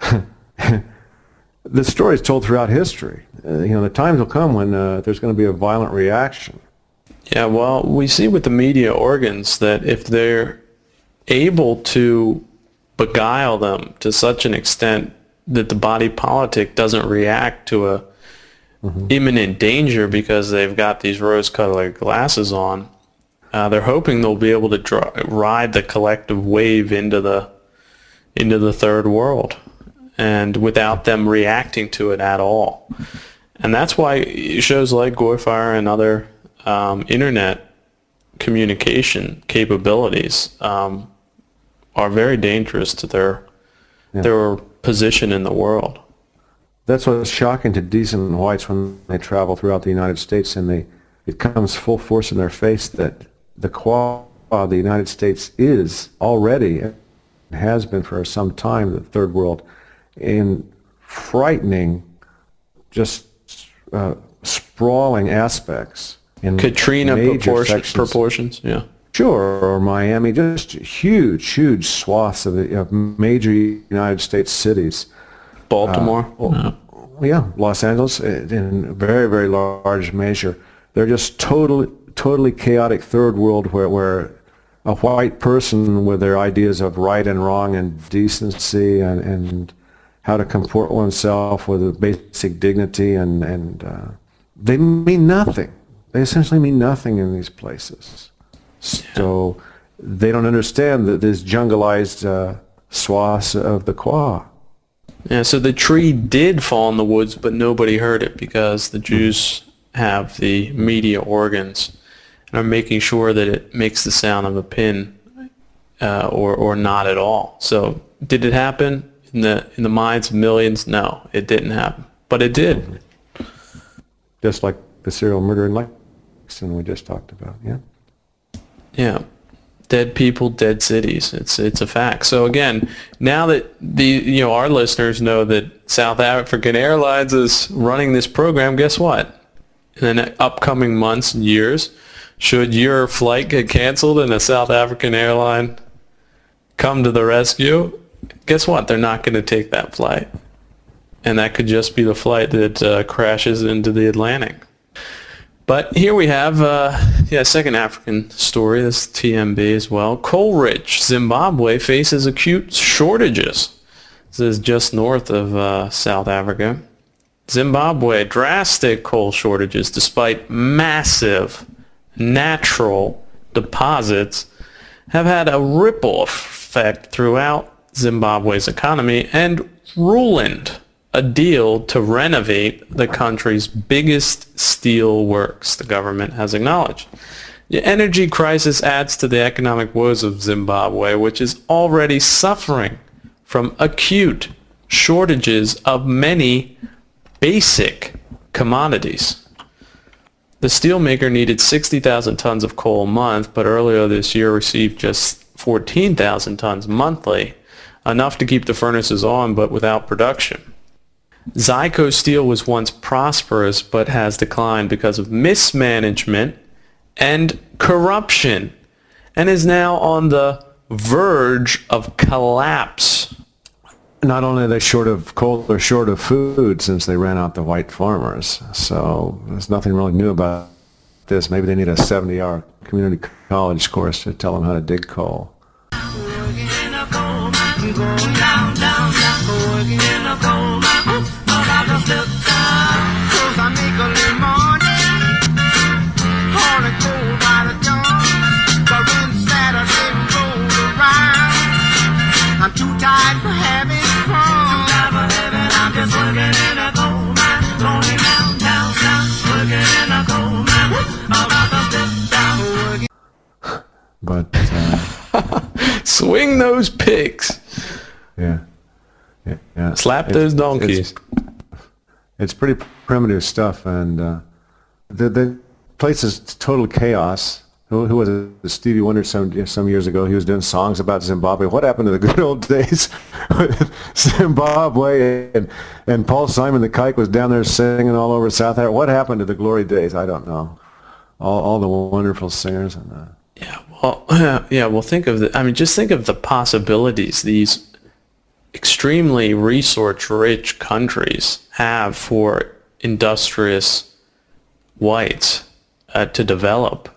the story is told throughout history. Uh, you know, the times will come when uh, there's going to be a violent reaction. Yeah, well, we see with the media organs that if they're able to beguile them to such an extent that the body politic doesn't react to a imminent danger because they've got these rose-colored glasses on, uh, they're hoping they'll be able to ride the collective wave into the into the third world, and without them reacting to it at all. And that's why shows like Goyfire and other um, internet communication capabilities um, are very dangerous to their their position in the world. That's what's shocking to decent whites when they travel throughout the United States and they it comes full force in their face that the qua the United States is already and has been for some time the third world in frightening just uh, sprawling aspects in Katrina proportion, proportions, yeah. Sure, or Miami, just huge, huge swaths of, the, of major United States cities. Baltimore. Uh, well, yeah, Los Angeles uh, in very, very large measure. They're just totally, totally chaotic third world where, where a white person with their ideas of right and wrong and decency and, and how to comport oneself with a basic dignity and, and uh, they mean nothing. They essentially mean nothing in these places. So they don't understand that this jungleized uh, swaths of the Qua. Yeah, so the tree did fall in the woods, but nobody heard it because the Jews have the media organs and are making sure that it makes the sound of a pin uh, or or not at all. So did it happen in the in the minds of millions? No, it didn't happen, but it did. Just like the serial murder in Lexington we just talked about, yeah? Yeah. Dead people, dead cities. It's it's a fact. So again, now that the you know our listeners know that South African Airlines is running this program, guess what? In the upcoming months and years, should your flight get canceled and a South African airline come to the rescue, guess what? They're not going to take that flight. And that could just be the flight that uh, crashes into the Atlantic. But here we have, uh, yeah, second African story. This is TNB as well. Coal-rich Zimbabwe faces acute shortages. This is just north of uh, South Africa. Zimbabwe drastic coal shortages despite massive natural deposits have had a ripple effect throughout Zimbabwe's economy and ruined a deal to renovate the country's biggest steel works, the government has acknowledged. The energy crisis adds to the economic woes of Zimbabwe, which is already suffering from acute shortages of many basic commodities. The steelmaker needed 60,000 tons of coal a month, but earlier this year received just 14,000 tons monthly, enough to keep the furnaces on but without production. Ziscosteel was once prosperous but has declined because of mismanagement and corruption and is now on the verge of collapse. Not only are they short of coal, they're short of food since they ran out the white farmers. So there's nothing really new about this. Maybe they need a 70-hour community college course to tell them how to dig coal. But uh, *laughs* Swing those pigs. yeah, yeah, yeah. Slap It's- those donkeys. It's pretty primitive stuff, and uh, the the place is total chaos. Who, who was it? Stevie Wonder some some years ago. He was doing songs about Zimbabwe. What happened to the good old days with Zimbabwe? And and Paul Simon the Kike was down there singing all over South Africa. What happened to the glory days? I don't know. All all the wonderful singers and. Uh, Well, *clears throat* yeah, well, think of the, I mean, just think of the possibilities these extremely resource-rich countries have for industrious whites uh, to develop.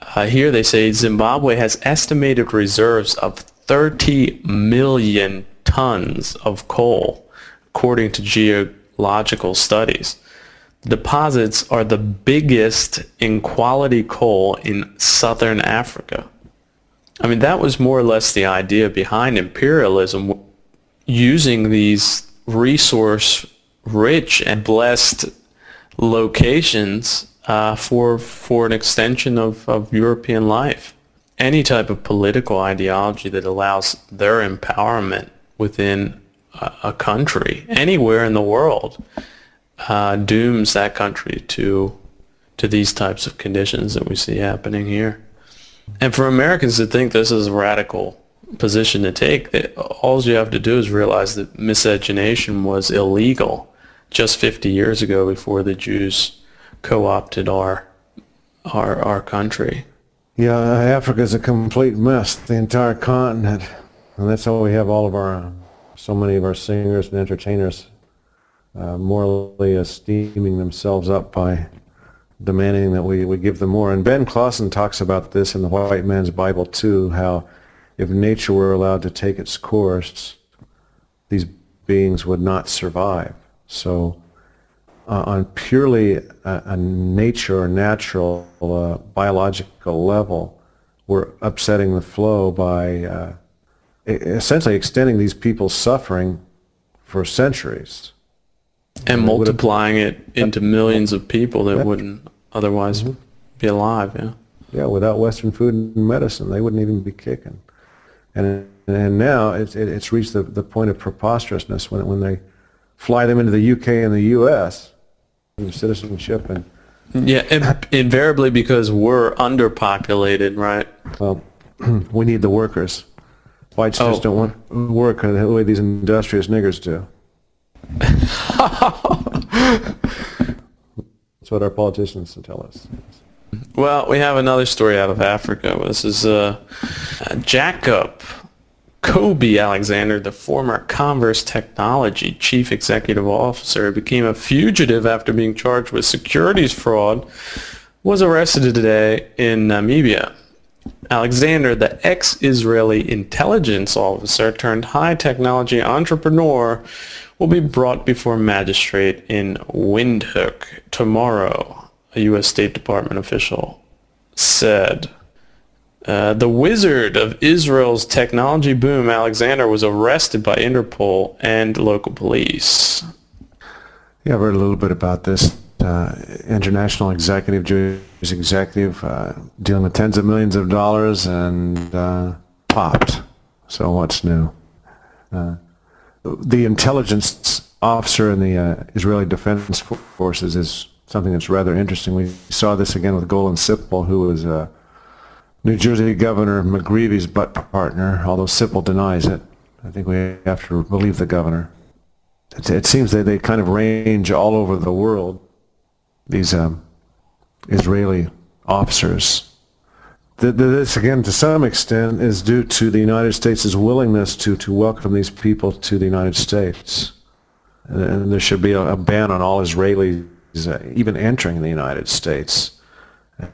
Uh, here they say Zimbabwe has estimated reserves of 30 million tons of coal, according to geological studies. Deposits are the biggest in quality coal in southern Africa. I mean, that was more or less the idea behind imperialism, using these resource-rich and blessed locations uh, for for an extension of, of European life. Any type of political ideology that allows their empowerment within a, a country, anywhere in the world, uh, dooms that country to to these types of conditions that we see happening here. And for Americans to think this is a radical position to take, all you have to do is realize that miscegenation was illegal just 50 years ago before the Jews co-opted our our our country. Yeah, Africa's a complete mess, the entire continent. And that's why we have all of our, so many of our singers and entertainers uh, morally esteeming themselves up by demanding that we, we give them more. And Ben Klassen talks about this in the White Man's Bible too, how if nature were allowed to take its course, these beings would not survive. So uh, on purely a, a nature or natural uh, biological level, we're upsetting the flow by uh, essentially extending these people's suffering for centuries. And It multiplying it into millions of people that wouldn't otherwise mm-hmm. be alive, yeah. Yeah, without Western food and medicine, they wouldn't even be kicking. And and now it's it, it's reached the, the point of preposterousness when when they fly them into the UK and the US, citizenship and Yeah, and invariably because we're underpopulated, right? Well, *clears throat* we need the workers. Whites Oh. just don't want to work the way these industrious niggers do. *laughs* That's what our politicians tell us. Well, we have another story out of Africa. This is uh, Jacob Kobi Alexander, the former Comverse Technology chief executive officer, became a fugitive after being charged with securities fraud, was arrested today in Namibia. Alexander, the ex-Israeli intelligence officer turned high-technology entrepreneur, will be brought before a magistrate in Windhoek tomorrow, a U.S. State Department official said. Uh, the wizard of Israel's technology boom, Alexander, was arrested by Interpol and local police. Yeah, I've heard a little bit about this. Uh, international executive, Jewish executive, uh, dealing with tens of millions of dollars and uh, popped. So what's new? The intelligence officer in the uh, Israeli Defense Forces is something that's rather interesting. We saw this again with Golan Cipel, who was uh, New Jersey Governor McGreevy's butt partner, although Sipple denies it. I think we have to believe the governor. It, it seems that they kind of range all over the world, these um, Israeli officers. This, again, to some extent, is due to the United States' willingness to, to welcome these people to the United States. And there should be a, a ban on all Israelis uh, even entering the United States.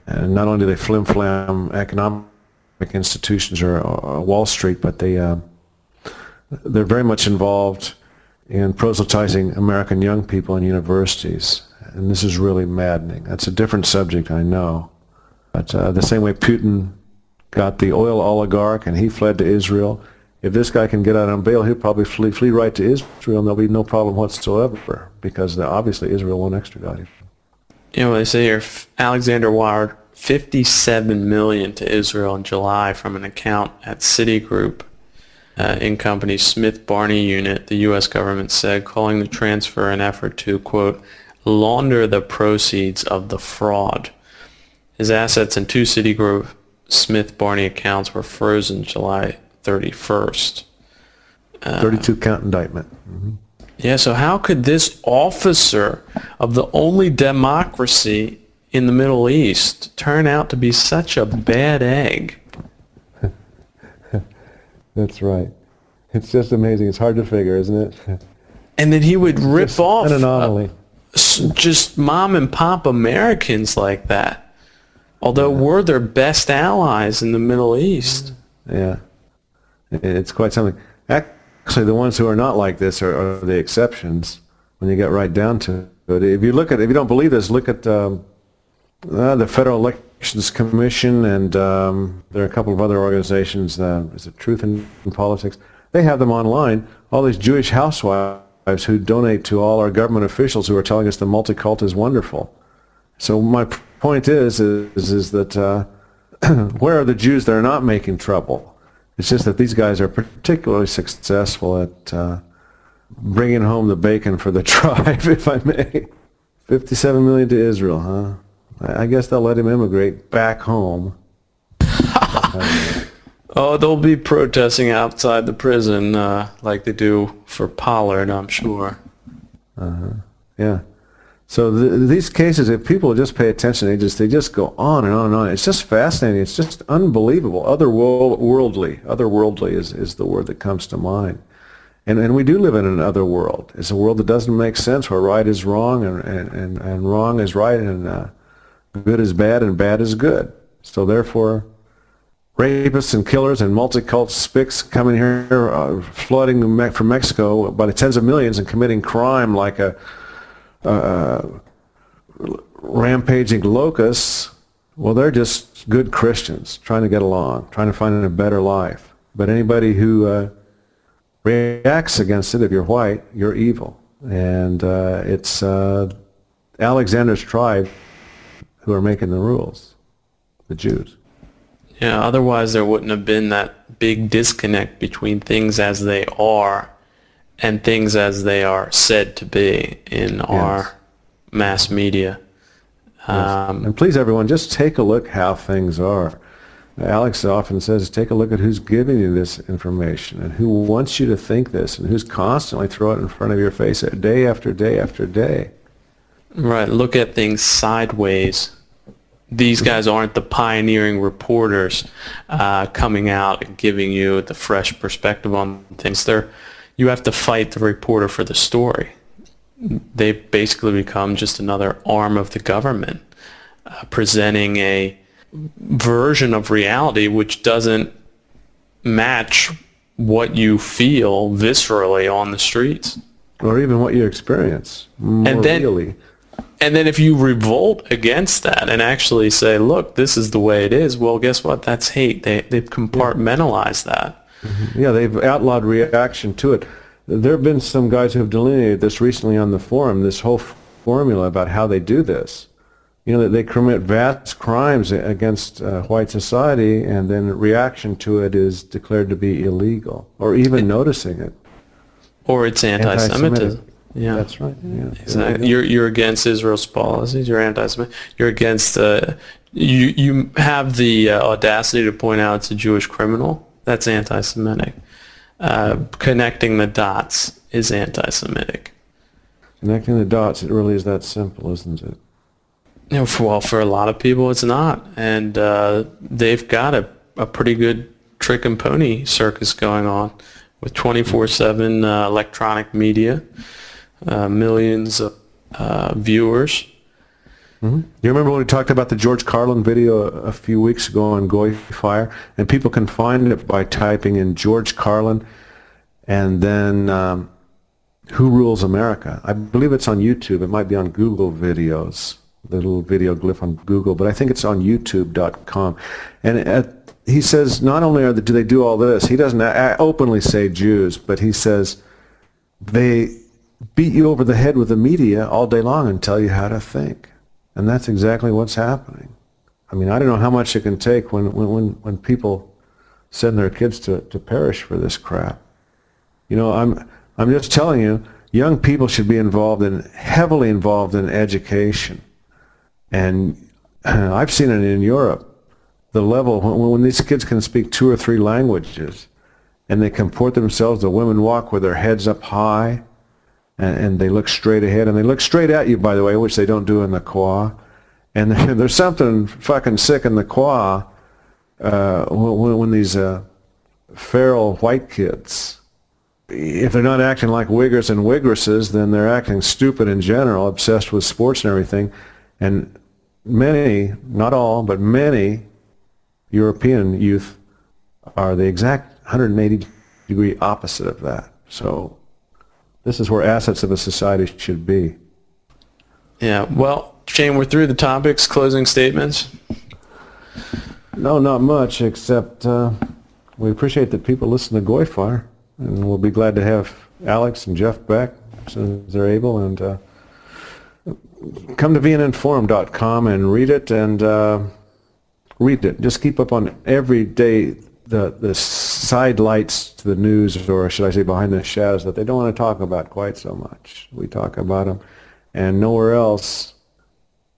And not only do they flim-flam economic institutions or, or Wall Street, but they, uh, they're very much involved in proselytizing American young people in universities. And this is really maddening. That's a different subject, I know. But uh, the same way Putin got the oil oligarch and he fled to Israel, if this guy can get out on bail, he'll probably flee, flee right to Israel and there'll be no problem whatsoever because obviously Israel won't extradite him. You know, they say here Alexander wired 57 million to Israel in July from an account at Citigroup uh, in company Smith Barney unit, the U.S. government said, calling the transfer an effort to, quote, launder the proceeds of the fraud. His assets in two Citigroup Smith Barney accounts were frozen July 31st. Uh, 32 count indictment. Mm-hmm. Yeah, so how could this officer of the only democracy in the Middle East turn out to be such a bad egg? *laughs* That's right. It's just amazing. It's hard to figure, isn't it? And then he would rip just off an anomaly. Uh, just mom and pop Americans like that. Although yeah. we're their best allies in the Middle East. Yeah. It's quite something. Actually, the ones who are not like this are, are the exceptions when you get right down to it. If you look at, if you don't believe this, look at um, uh, the Federal Elections Commission, and um, there are a couple of other organizations. Uh, is it Truth in, in Politics? They have them online. All these Jewish housewives who donate to all our government officials who are telling us the multicult is wonderful. So my point is, is, is that uh, *clears throat* where are the Jews that are not making trouble? It's just that these guys are particularly successful at uh, bringing home the bacon for the *laughs* tribe, if I may. 57 million to Israel, huh? I guess they'll let him immigrate back home. *laughs* oh, they'll be protesting outside the prison uh, like they do for Pollard, I'm sure. Uh-huh. Yeah. So the, these cases, if people just pay attention, they just they just go on and on and on. It's just fascinating. It's just unbelievable. Otherworldly, otherworldly is, is the word that comes to mind. And and we do live in an other world. It's a world that doesn't make sense, where right is wrong and and, and, and wrong is right, and uh, good is bad and bad is good. So therefore, rapists and killers and multicult spics coming here, uh, flooding from Mexico by the tens of millions and committing crime like a uh, rampaging locusts, well, they're just good Christians trying to get along, trying to find a better life. But anybody who uh, reacts against it, if you're white, you're evil. And uh, it's uh, Alexander's tribe who are making the rules, the Jews. Yeah, otherwise there wouldn't have been that big disconnect between things as they are and things as they are said to be in yes. our mass media. Um, yes. And please, everyone, just take a look how things are. Alex often says, take a look at who's giving you this information and who wants you to think this and who's constantly throwing it in front of your face day after day after day. Right. Look at things sideways. These guys aren't the pioneering reporters uh, coming out and giving you the fresh perspective on things. They're you have to fight the reporter for the story. They basically become just another arm of the government, uh, presenting a version of reality which doesn't match what you feel viscerally on the streets or even what you experience and then really. and then if you revolt against that and actually say, look, this is the way it is, well, guess what? That's hate. They, they've compartmentalized that. Yeah, they've outlawed reaction to it. There have been some guys who have delineated this recently on the forum, this whole f- formula about how they do this. You know, that they commit vast crimes against uh, white society, and then reaction to it is declared to be illegal, or even noticing it. Or it's anti-Semitism. Yeah, That's right. Yeah. Exactly. You're you're against Israel's policies. You're anti-Semitic. You're against. Uh, you you have the uh, audacity to point out it's a Jewish criminal. That's anti-Semitic. Uh, connecting the dots is anti-Semitic. Connecting the dots, it really is that simple, isn't it? You know, for, well, for a lot of people, it's not, and uh, they've got a, a pretty good trick and pony circus going on with 24/7 uh, electronic media, uh, millions of uh, viewers. hmm You remember when we talked about the George Carlin video a, few weeks ago on Goy Fire? And people can find it by typing in George Carlin and then um, Who Rules America. I believe it's on YouTube. It might be on Google Videos, the little video glyph on Google, but I think it's on YouTube.com. And at, he says not only the, do they do all this, he doesn't openly say Jews, but he says they beat you over the head with the media all day long and tell you how to think. And that's exactly what's happening. I mean, I don't know how much it can take when, when, when, people send their kids to, to perish for this crap. You know, I'm, I'm just telling you, young people should be involved in, heavily involved in education. And *clears throat* I've seen it in Europe. The level, when, when these kids can speak two or three languages and they comport themselves, the women walk with their heads up high and, and they look straight ahead and they look straight at you, by the way, which they don't do in the Kwa. And *laughs* there's something fucking sick in the Kwa uh, when, when these uh, feral white kids, if they're not acting like wiggers and wigresses, then they're acting stupid in general, obsessed with sports and everything. And many, not all, but many European youth are the exact 180 degree opposite of that. So this is where assets of a society should be. Yeah. Well, Shane, we're through the topics. Closing statements. No, not much, except uh, we appreciate that people listen to Goy and we'll be glad to have Alex and Jeff back as soon as they're able. And uh, come to vnnforum.com and read it, and uh, read it. Just keep up on every day the the side lights to the news, or should I say behind the shadows, that they don't want to talk about quite so much. We talk about them, and nowhere else,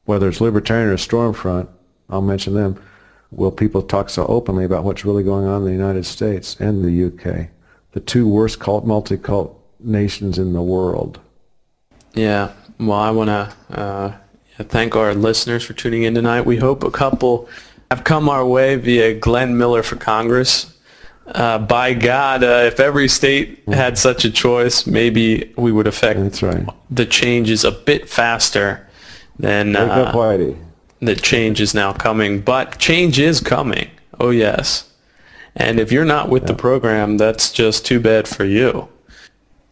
whether it's Libertarian or Stormfront, I'll mention them, will people talk so openly about what's really going on in the United States and the UK, the two worst cult, multi-cult nations in the world. Yeah. Well, I want to uh, thank our listeners for tuning in tonight. We hope a couple have come our way via Glenn Miller for Congress. Uh, by God, uh, if every state had such a choice, maybe we would affect That's right. the changes a bit faster than uh, the change is now coming. But change is coming. Oh, yes. And if you're not with the program, that's just too bad for you.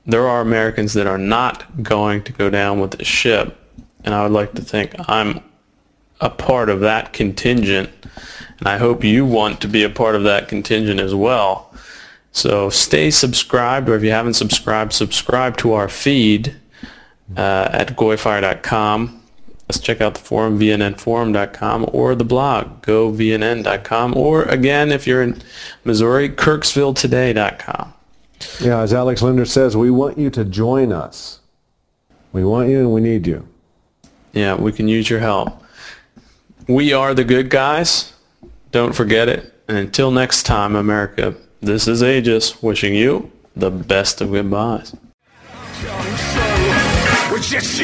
There are Americans that are not going to go down with the ship. And I would like to think I'm a part of that contingent. And I hope you want to be a part of that contingent as well. So stay subscribed, or if you haven't subscribed, subscribe to our feed uh, at goyfire.com. Let's check out the forum, vnnforum.com, or the blog, govnn.com, or again, if you're in Missouri, kirksvilletoday.com. Yeah, as Alex Linder says, we want you to join us. We want you and we need you. Yeah, we can use your help. We are the good guys. Don't forget it. And until next time, America, this is Agis wishing you the best of goodbyes. Just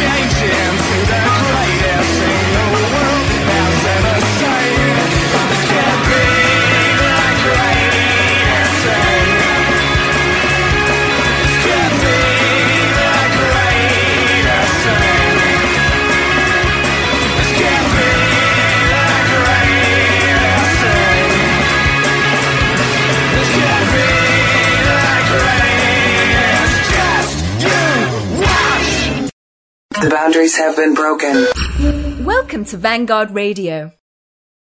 changed boundaries have been broken. Welcome to Vanguard Radio.